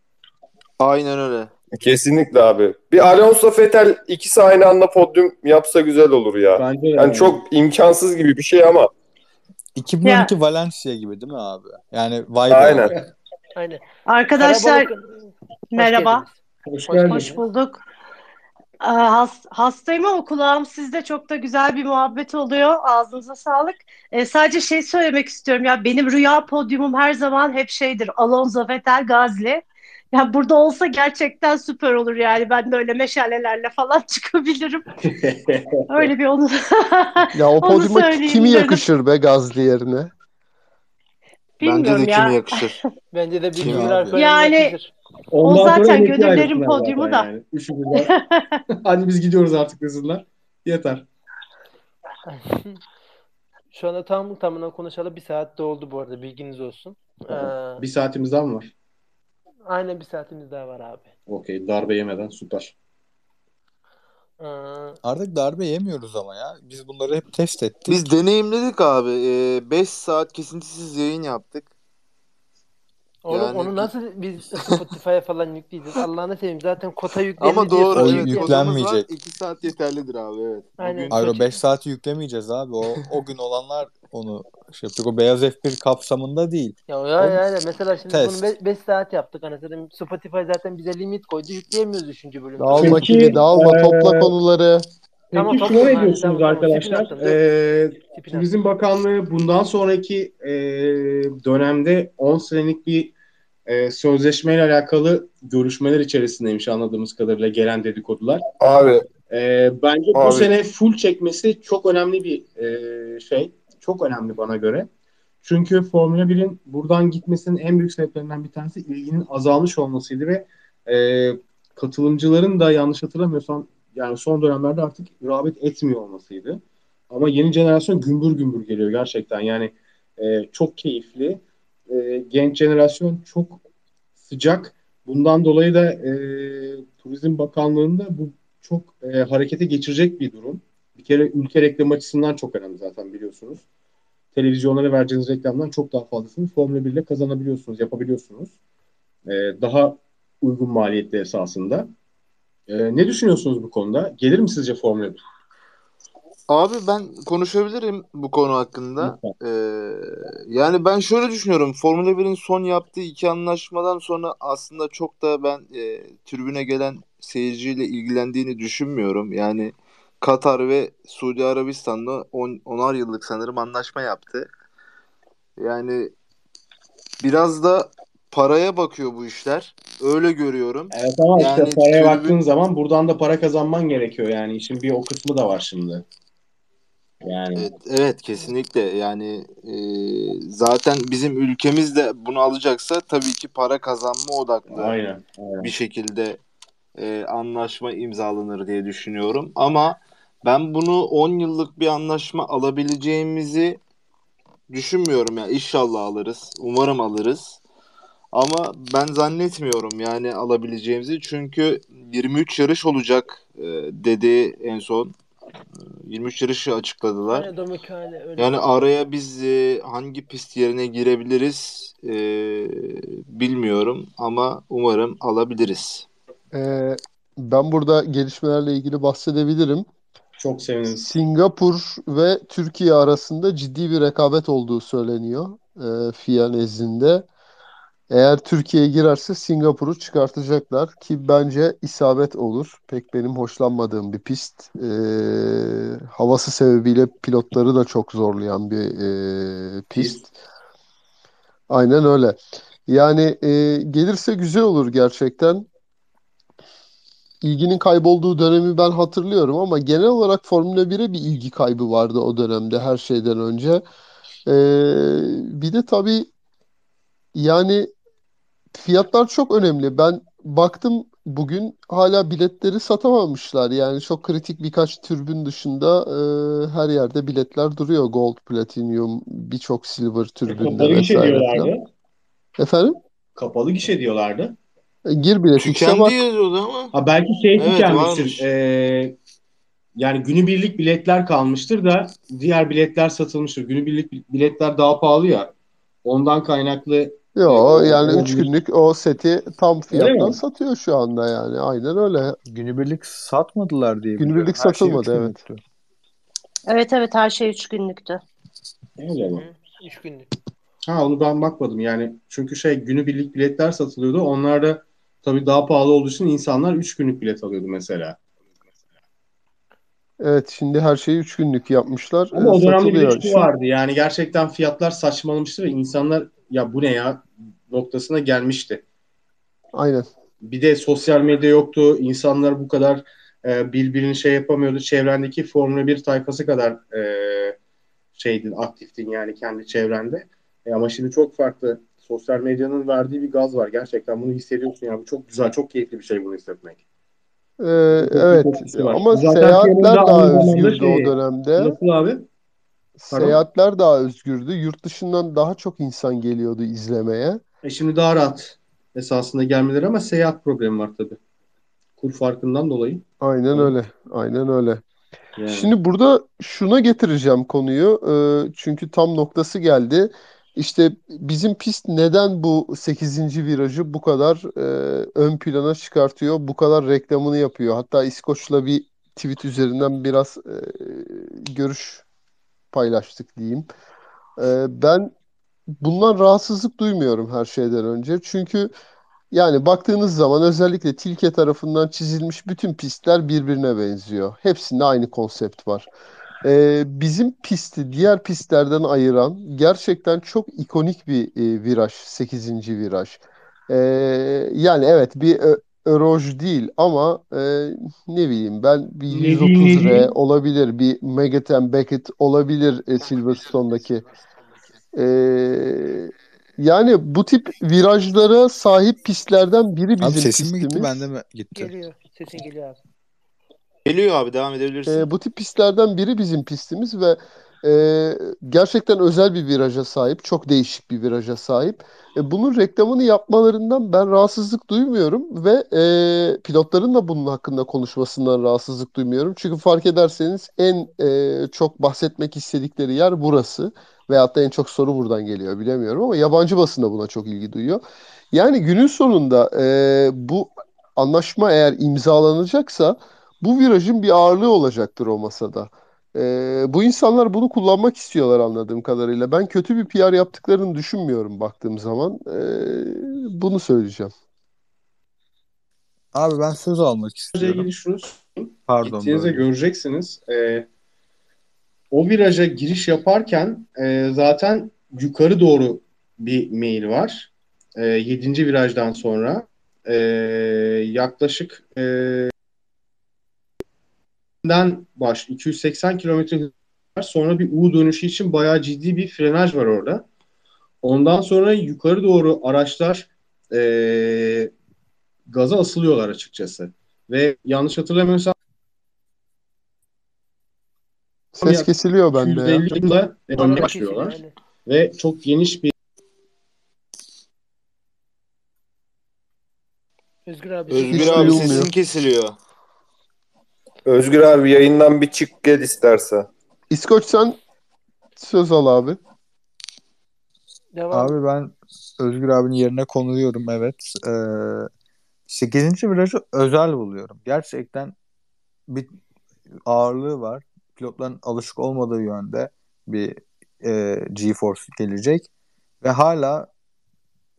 Aynen öyle.
Kesinlikle abi. Bir Alonso Vettel ikisi aynı anda podyum yapsa güzel olur ya.
Bence
Yani çok imkansız gibi bir şey ama
2012 Valencia gibi değil mi abi? Yani vibe
Aynen.
olarak.
Aynen.
Arkadaşlar
Karabalık-
merhaba.
Hoş
Hoş
geldin.
Hoş bulduk. Ee, has- hastayım ama kulağım sizde çok da güzel bir muhabbet oluyor. Ağzınıza sağlık. Ee, sadece şey söylemek istiyorum ya benim rüya podyumum her zaman hep şeydir. Alonso Vettel Gazli. Ya burada olsa gerçekten süper olur yani. Ben de öyle meşalelerle falan çıkabilirim. Öyle bir onu
Ya o podyuma kimi yakışır be Gazli yerine?
Bence
bilmiyorum
de
ya.
kimi yakışır.
Bence de
abi?
Alper'in
Yani-
yakışır.
Ondan
O
sonra
zaten
emekli
gönüllerin podyumu
zaten
da.
Yani. Hadi biz gidiyoruz artık kızınlar. Yeter.
Şu anda tam tamına konuşalı bir saat doldu bu arada bilginiz olsun. Ee,
Bir saatimiz daha mı var?
Aynen bir saatimiz daha var abi.
Okey. Darbe yemeden süper.
Ee,
Artık darbe yemiyoruz ama ya. Biz bunları hep test ettik.
Biz deneyimledik abi. 5 saat kesintisiz yayın yaptık.
Oğlum
Yani-
onu nasıl biz Spotify'a falan yükleyeceğiz? Allah'ını seveyim zaten kota yüklendi
Ama doğru. Evet,
yüklenmeyecek.
var. 2 saat yeterlidir abi evet.
Aynen.
Bugün
Hayır o
Çok-
5 saati yüklemeyeceğiz abi. O, o gün olanlar onu şey yapacak. O beyaz F1 kapsamında değil.
Ya ya
O-
ya mesela şimdi
Test.
bunu 5 saat yaptık anasını. Spotify zaten bize limit koydu. Yükleyemiyoruz 3. bölümde.
Dağılma
Peki,
kimi, dağılma,
eee,
topla konuları.
Tamam,
Peki
tamam,
şuna ne
tamam,
diyorsunuz
tamam, tamam.
arkadaşlar?
Attın,
Ee, Turizm Bakanlığı bundan sonraki e, dönemde 10 senelik bir e, sözleşmeyle alakalı görüşmeler içerisindeymiş anladığımız kadarıyla gelen dedikodular.
abi
E, bence bu
Abi.
sene full çekmesi çok önemli bir e, şey. Çok önemli bana göre. Çünkü Formula 1'in buradan gitmesinin en büyük sebeplerinden bir tanesi ilginin azalmış olmasıydı ve e, katılımcıların da yanlış hatırlamıyorsam yani son dönemlerde artık rağbet etmiyor olmasıydı. Ama yeni jenerasyon gümbür gümbür geliyor gerçekten. Yani e, çok keyifli. E, genç jenerasyon çok sıcak. Bundan dolayı da e, Turizm Bakanlığı'nda bu çok e, harekete geçirecek bir durum. Bir kere ülke reklamı açısından çok önemli zaten biliyorsunuz. Televizyonlara vereceğiniz reklamdan çok daha fazlasını Formula 1 ile kazanabiliyorsunuz, yapabiliyorsunuz. E, daha uygun maliyetli esasında. E, ne düşünüyorsunuz bu konuda? Gelir mi sizce Formula 1?
Abi ben konuşabilirim bu konu hakkında. Ee, yani ben şöyle düşünüyorum. Formula 1'in son yaptığı iki anlaşmadan sonra aslında çok da ben e, tribüne gelen seyirciyle ilgilendiğini düşünmüyorum. Yani Katar ve Suudi Arabistan'la 10 onar yıllık sanırım anlaşma yaptı. Yani biraz da paraya bakıyor bu işler. Öyle görüyorum.
Evet ama işte
Yani
paraya
tribün-
baktığın zaman buradan da para kazanman gerekiyor yani. İşin bir o kısmı da var şimdi. Yani
Evet, evet kesinlikle yani e, zaten bizim ülkemiz de bunu alacaksa tabii ki para kazanma odaklı
aynen. aynen.
bir şekilde e, anlaşma imzalanır diye düşünüyorum. Ama ben bunu 10 yıllık bir anlaşma alabileceğimizi düşünmüyorum ya. İnşallah alırız. Umarım alırız. Ama ben zannetmiyorum yani alabileceğimizi. Çünkü 23 yarış olacak e, dedi en son. E, 23 yarışı açıkladılar. Yani araya biz e, hangi pist yerine girebiliriz e, bilmiyorum ama umarım alabiliriz.
Ee, ben burada gelişmelerle ilgili bahsedebilirim.
Çok sevinirim.
Singapur ve Türkiye arasında ciddi bir rekabet olduğu söyleniyor e, FIA nezdinde. Eğer Türkiye girerse Singapur'u çıkartacaklar ki bence isabet olur. Pek benim hoşlanmadığım bir pist. E, havası sebebiyle pilotları da çok zorlayan bir e, pist. Aynen öyle. Yani e, gelirse güzel olur gerçekten. İlginin kaybolduğu dönemi ben hatırlıyorum ama genel olarak Formula 1'e bir ilgi kaybı vardı o dönemde her şeyden önce. Ee, bir de tabii yani fiyatlar çok önemli. Ben baktım bugün hala biletleri satamamışlar. Yani çok kritik birkaç türbün dışında e, her yerde biletler duruyor. Gold, Platinum, birçok Silver türbünde
Kodları iş
vesaire
ediyorlardı.
falan. Efendim?
kapalı gişe diyorlardı.
E, Gir biletikse
Tükendi
bak.
yazıyordu ama.
Ha belki şey
Evet,
tükenmiştir. Ee, yani günübirlik biletler kalmıştır da diğer biletler satılmıştır. Günübirlik biletler daha pahalı ya. Ondan kaynaklı
Yo
Ee,
yani 3
olabilir.
günlük o seti tam fiyattan satıyor şu anda yani. Aynen öyle.
Günübirlik satmadılar diye biliyorum.
Günübirlik
Her şey
satılmadı,
üç
evet.
günlüktü.
Evet evet her şey üç günlüktü.
öyle mi?
Hı, Üç günlük.
Ha onu ben bakmadım yani. Çünkü şey günübirlik biletler satılıyordu. Onlar da tabii daha pahalı olduğu için insanlar 3 günlük bilet alıyordu mesela.
Evet şimdi her şeyi 3 günlük yapmışlar.
Ama
Ee,
o dönemde bir de
satılıyor.
şu
Şu-
vardı yani gerçekten fiyatlar saçmalamıştı ve insanlar ya bu ne ya noktasına gelmişti.
Aynen.
Bir de sosyal medya yoktu. İnsanlar bu kadar e, birbirini şey yapamıyordu. Çevrendeki Formula 1 tayfası kadar e, şeydin, aktiftin yani kendi çevrende. E, ama şimdi çok farklı. Sosyal medyanın verdiği bir gaz var. Gerçekten bunu hissediyorsun ya. Bu çok güzel, çok keyifli bir şey bunu hissetmek.
Ee, evet
var.
ama
Zaten
seyahatler daha özgürdü o
şey-
dönemde.
Nasıl abi? Pardon?
Seyahatler daha özgürdü. Yurt dışından daha çok insan geliyordu izlemeye.
E şimdi daha rahat esasında gelmeleri ama seyahat problemi var tabii. Kur farkından dolayı.
Aynen öyle. Aynen öyle.
Yani.
Şimdi burada şuna getireceğim konuyu. Ee, çünkü tam noktası geldi. İşte bizim pist neden bu 8. virajı bu kadar e, ön plana çıkartıyor, bu kadar reklamını yapıyor. Hatta İskoç'la bir tweet üzerinden biraz e, görüş paylaştık diyeyim. E, ben bundan rahatsızlık duymuyorum her şeyden önce. Çünkü yani baktığınız zaman özellikle Tilke tarafından çizilmiş bütün pistler birbirine benziyor. Hepsinde aynı konsept var. Ee, bizim pisti diğer pistlerden ayıran gerçekten çok ikonik bir e, viraj, 8. viraj. Ee, yani evet bir Öroj değil ama e, ne bileyim ben bir
Ne diyeyim, ne
130R
diyeyim?
olabilir, bir Megaten Beckett olabilir e, Silverstone'daki. Ee, yani bu tip virajlara sahip pistlerden biri
Abi
bizim
sesim mi gitti
pistimiz.
bende mi gitti?
Geliyor. Sesin geliyor abi.
Geliyor abi devam edebilirsin.
Ee, bu tip pistlerden biri bizim pistimiz ve e, gerçekten özel bir viraja sahip, çok değişik bir viraja sahip. E, bunun reklamını yapmalarından ben rahatsızlık duymuyorum ve e, pilotların da bunun hakkında konuşmasından rahatsızlık duymuyorum. Çünkü fark ederseniz en e, çok bahsetmek istedikleri yer burası veyahut da en çok soru buradan geliyor bilemiyorum ama yabancı basın da buna çok ilgi duyuyor. Yani günün sonunda e, bu anlaşma eğer imzalanacaksa bu virajın bir ağırlığı olacaktır o masada. Ee, bu insanlar bunu kullanmak istiyorlar anladığım kadarıyla. Ben kötü bir PR yaptıklarını düşünmüyorum baktığım zaman. Ee, bunu söyleyeceğim.
Abi ben söz almak istiyorum.
ilgili şunu söyleyeyim.
Pardon
Gittiğinizde
böyle.
göreceksiniz. Ee, o viraja giriş yaparken e, zaten yukarı doğru bir mail var. E, 7. virajdan sonra e, yaklaşık e, den baş 280 kilometre var. Sonra bir U dönüşü için bayağı ciddi bir frenaj var orada. Ondan sonra yukarı doğru araçlar e, gaza asılıyorlar açıkçası. Ve yanlış hatırlamıyorsam
Ses
Ya,
kesiliyor bende ya.
250 yıla
Bana
dönmeye başlıyorlar. Ve çok geniş bir
Özgür abi.
Özgür abi sesin kesiliyor.
Özgür abi yayından bir çık gel isterse.
İskoç sen söz al abi.
Devam.
Abi ben Özgür abinin yerine konuluyorum evet. Ee, 8. virajı özel buluyorum. Gerçekten bir ağırlığı var. Pilotların alışık olmadığı yönde bir e, G-Force gelecek ve hala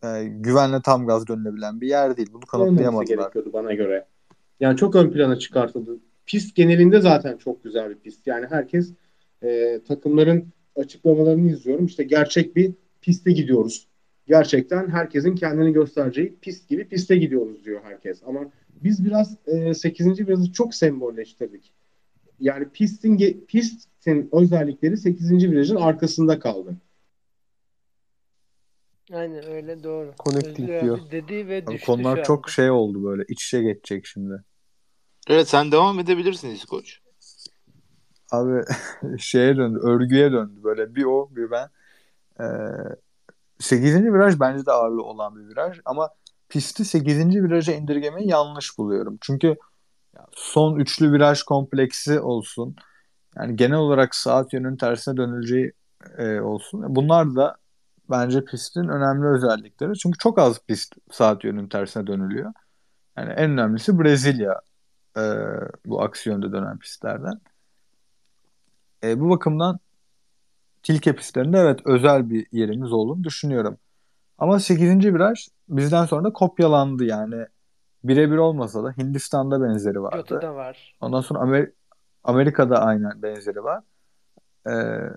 e, güvenle tam gaz dönülebilen bir yer değil. Bunu kanıtlayamadılar.
gerekiyordu bana göre. Yani çok ön plana çıkartıldı. Pist genelinde zaten çok güzel bir pist. Yani herkes e, takımların açıklamalarını izliyorum. İşte gerçek bir piste gidiyoruz. Gerçekten herkesin kendini göstereceği pist gibi piste gidiyoruz diyor herkes. Ama biz biraz e, 8. virajı çok sembolleştirdik. Yani pistin pistin özellikleri 8. virajın arkasında kaldı.
Aynen öyle doğru.
Connecting diyor.
dedi ve düştü
konular çok şey oldu böyle. İç içe geçecek şimdi.
Evet sen devam edebilirsin İskoç.
Abi şeye döndü, örgüye döndü böyle bir o bir ben. Ee, 8. viraj bence de ağırlığı olan bir viraj ama pisti 8. viraja indirgemeyi yanlış buluyorum. Çünkü son üçlü viraj kompleksi olsun. Yani genel olarak saat yönünün tersine dönüleceği e, olsun. Bunlar da bence pistin önemli özellikleri. Çünkü çok az pist saat yönünün tersine dönülüyor. Yani en önemlisi Brezilya e, bu aksi yönde dönen pistlerden. E, bu bakımdan Tilke pistlerinde evet özel bir yerimiz olduğunu düşünüyorum. Ama 8. viraj bizden sonra da kopyalandı yani. Birebir olmasa da Hindistan'da benzeri vardı.
Götü'de var.
Ondan sonra Amer- Amerika'da aynen benzeri var. Ee,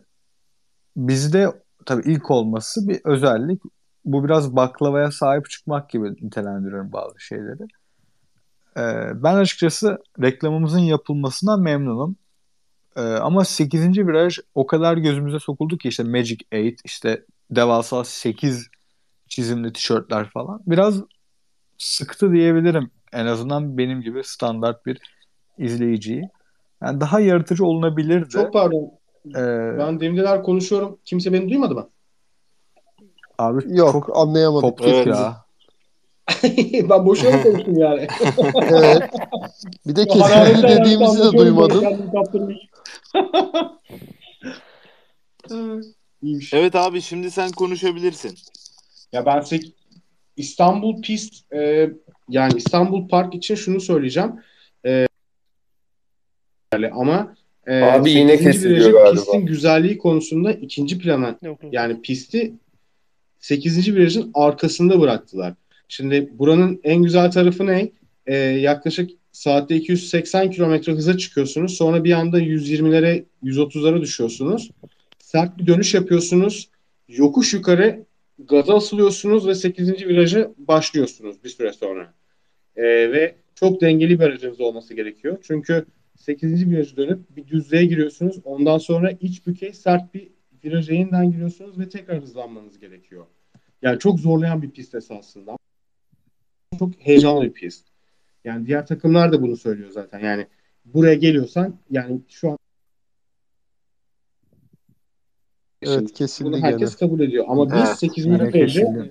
bizde tabii ilk olması bir özellik. Bu biraz baklavaya sahip çıkmak gibi nitelendiriyorum bazı şeyleri. Ee, ben açıkçası reklamımızın yapılmasından memnunum. Ee, ama 8. viraj o kadar gözümüze sokuldu ki işte Magic 8, işte devasa 8 çizimli tişörtler falan. Biraz sıktı diyebilirim. En azından benim gibi standart bir izleyiciyi. Yani daha yaratıcı olunabilirdi.
Çok pardon.
Ee,
Ben demirdeler konuşuyorum. Kimse beni duymadı mı?
abi
Yok
çok
anlayamadık.
koptuk
Evet.
ya.
ben boşuna konuştum yani?
Evet. Bir de kesinlikle dediğimizi de
alakalı
duymadın.
İyiymiş.
Evet abi şimdi sen konuşabilirsin.
Ya ben sek- İstanbul pist e, yani İstanbul Park için şunu söyleyeceğim. E, yani ama e,
Abi yine
8.
kesiliyor galiba.
Pistin güzelliği konusunda ikinci plana
Yok, yok.
yani pisti 8. virajın arkasında bıraktılar. Şimdi buranın en güzel tarafı ne? Ee, yaklaşık saatte 280 kilometre hıza çıkıyorsunuz. Sonra bir anda 120'lere 130'lara düşüyorsunuz. Sert bir dönüş yapıyorsunuz. Yokuş yukarı gaza asılıyorsunuz ve 8. viraja başlıyorsunuz bir süre sonra. Ee, ve çok dengeli bir aracınız olması gerekiyor. Çünkü 8. virajı dönüp bir düzlüğe giriyorsunuz. Ondan sonra iç bükey sert bir viraja yeniden giriyorsunuz ve tekrar hızlanmanız gerekiyor. Yani çok zorlayan bir pist esasında. Çok heyecanlı bir pist. Yani diğer takımlar da bunu söylüyor zaten. Yani buraya geliyorsan yani şu an
Evet kesildi
bunu
gene.
herkes kabul ediyor. Ama biz
Evet,
8.
yine
virajı
kesildi.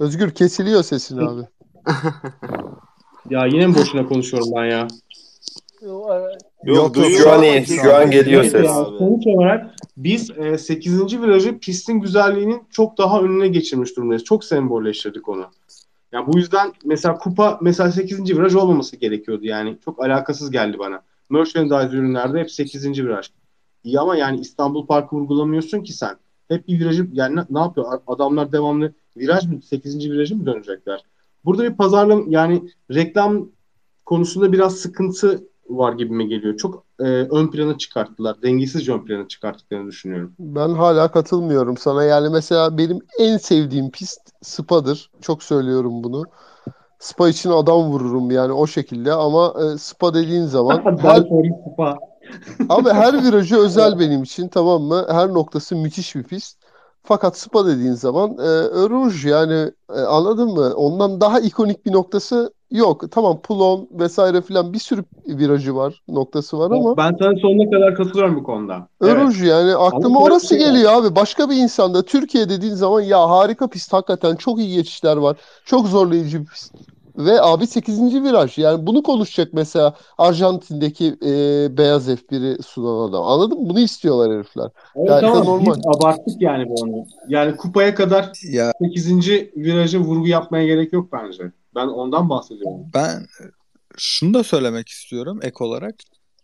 Özgür kesiliyor sesin abi.
ya yine mi boşuna konuşuyorum ben ya?
Yok,
Yok,
şu an iyi, şu an geliyor ses.
Sonuç olarak biz e, 8. virajı pistin güzelliğinin çok daha önüne geçirmiş durumdayız. Çok sembolleştirdik onu. Yani bu yüzden mesela kupa mesela 8. viraj olmaması gerekiyordu yani. Çok alakasız geldi bana. Merchandise ürünlerde hep 8. viraj. İyi ama yani İstanbul Parkı vurgulamıyorsun ki sen. Hep bir virajı yani ne, ne yapıyor? Adamlar devamlı viraj mı 8. virajı mı dönecekler? Burada bir pazarlama yani reklam konusunda biraz sıkıntı var gibime geliyor. Çok e, ön plana çıkarttılar. Dengesizce ön plana çıkarttıklarını düşünüyorum.
Ben hala katılmıyorum sana. Yani mesela benim en sevdiğim pist Spa'dır. Çok söylüyorum bunu. Spa için adam vururum yani o şekilde ama e, Spa dediğin zaman her,
Kupa.
abi her virajı özel benim için tamam mı? Her noktası müthiş bir pist. Fakat Spa dediğin zaman e, Rouge yani e, anladın mı? Ondan daha ikonik bir noktası yok. Tamam Toulon vesaire filan bir sürü virajı var, noktası var ama
Ben sana sonuna kadar katılıyorum bu konuda. Evet.
Rouge yani aklıma
Ama
orası
şöyle bir şey
geliyor abi. Başka bir insanda Türkiye dediğin zaman ya harika pist hakikaten çok iyi geçişler var. Çok zorlayıcı bir pist. Ve abi 8. viraj. Yani bunu konuşacak mesela Arjantin'deki e, beyaz F1'i sunan adam. Anladın mı? Bunu istiyorlar herifler.
Evet
de
ama
normal.
biz abarttık yani bu onu. Yani kupaya kadar
Ya
8. viraja vurgu yapmaya gerek yok bence. Ben ondan bahsediyorum.
ben şunu da söylemek istiyorum ek olarak.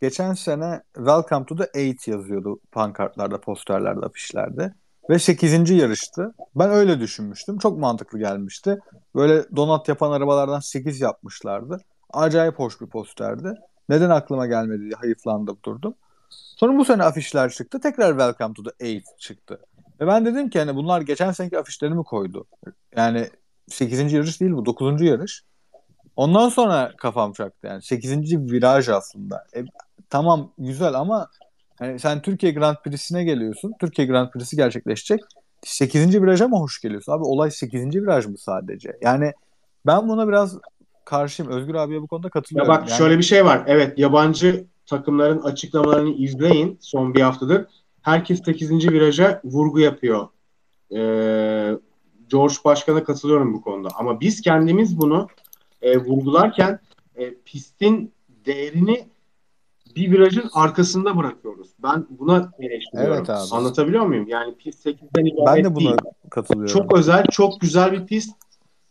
Geçen sene Welcome to the Eight yazıyordu pankartlarda, posterlerde, afişlerde. Ve 8. yarıştı. Ben öyle düşünmüştüm. Çok mantıklı gelmişti. Böyle donat yapan arabalardan 8 yapmışlardı. Acayip hoş bir posterdi. Neden aklıma gelmedi diye hayıflandım durdum. Sonra bu sene afişler çıktı. Tekrar Welcome to the Eight çıktı. Ve ben dedim ki hani bunlar geçen seneki afişleri mi koydu? Yani 8. yarış değil bu 9. yarış. Ondan sonra kafam çaktı yani. 8. viraj aslında. E, tamam güzel ama hani sen Türkiye Grand Prix'sine geliyorsun. Türkiye Grand Prix'si gerçekleşecek. 8. viraja mı hoş geliyorsun? Abi olay 8. viraj mı sadece? Yani ben buna biraz karşıyım. Özgür abiye bu konuda
Ya
katılıyorum.
bak
Yani
şöyle bir şey var. Evet yabancı takımların açıklamalarını izleyin son bir haftadır. Herkes 8. viraja vurgu yapıyor. Ee, George Başkan'a katılıyorum bu konuda. Ama biz kendimiz bunu e, vurgularken e, pistin değerini bir virajın arkasında bırakıyoruz. Ben buna eleştiriyorum.
Evet abi.
Anlatabiliyor muyum? Yani pist 8'den ibaret
Ben de buna
değil.
katılıyorum.
Çok özel, çok güzel bir pist.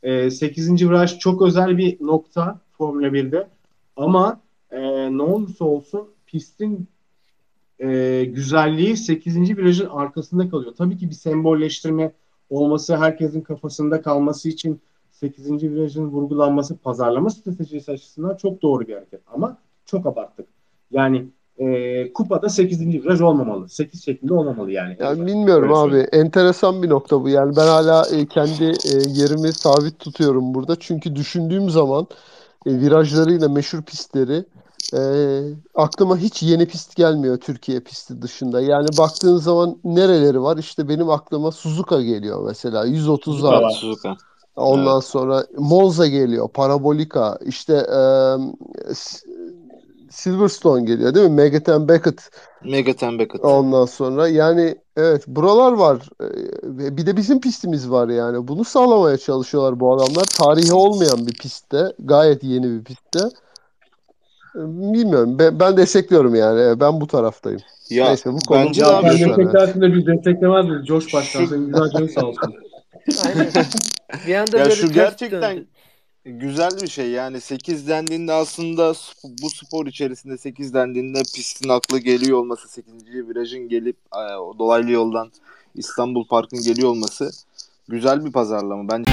E, 8. viraj çok özel bir nokta Formula 1'de. Ama e, ne olursa olsun pistin e, güzelliği 8. virajın arkasında kalıyor. Tabii ki bir sembolleştirme olması, herkesin kafasında kalması için 8. virajın vurgulanması, pazarlama stratejisi açısından çok doğru bir hareket. Ama çok abarttık. Yani e, kupada 8. viraj olmamalı. 8 şeklinde olmamalı yani.
Yani bilmiyorum
Öyle
abi.
söyleyeyim.
Enteresan bir nokta bu. Yani ben hala e, kendi e, yerimi sabit tutuyorum burada. Çünkü düşündüğüm zaman e, virajlarıyla meşhur pistleri e, aklıma hiç yeni pist gelmiyor Türkiye pisti dışında. Yani baktığın zaman nereleri var? İşte benim aklıma Suzuka geliyor mesela. 130
Suzuka
var.
Suzuka.
Ondan
Evet.
sonra Monza geliyor, Parabolika, işte e, Silverstone geliyor değil mi? Megaten Beckett
Megaten Beckett.
ondan sonra yani evet buralar var. Ve bir de bizim pistimiz var yani. Bunu sağlamaya çalışıyorlar bu adamlar. Tarihi olmayan bir pistte, gayet yeni bir pistte. Bilmiyorum. Ben, ben destekliyorum yani. Ben bu taraftayım.
Ya
Neyse bu konu
bence abi
sen desteklersin de biz desteklemez miyiz? Coş Başkan senin güzel canın sağ olsun.
Aynen. Bir anda
ya
böyle
şu gerçekten
döndü.
güzel bir şey. Yani 8 dendiğinde aslında bu spor içerisinde 8 dendiğinde pistin aklı geliyor olması, 8. virajın gelip e, o dolaylı yoldan İstanbul Park'ın geliyor olması güzel bir pazarlama. Bence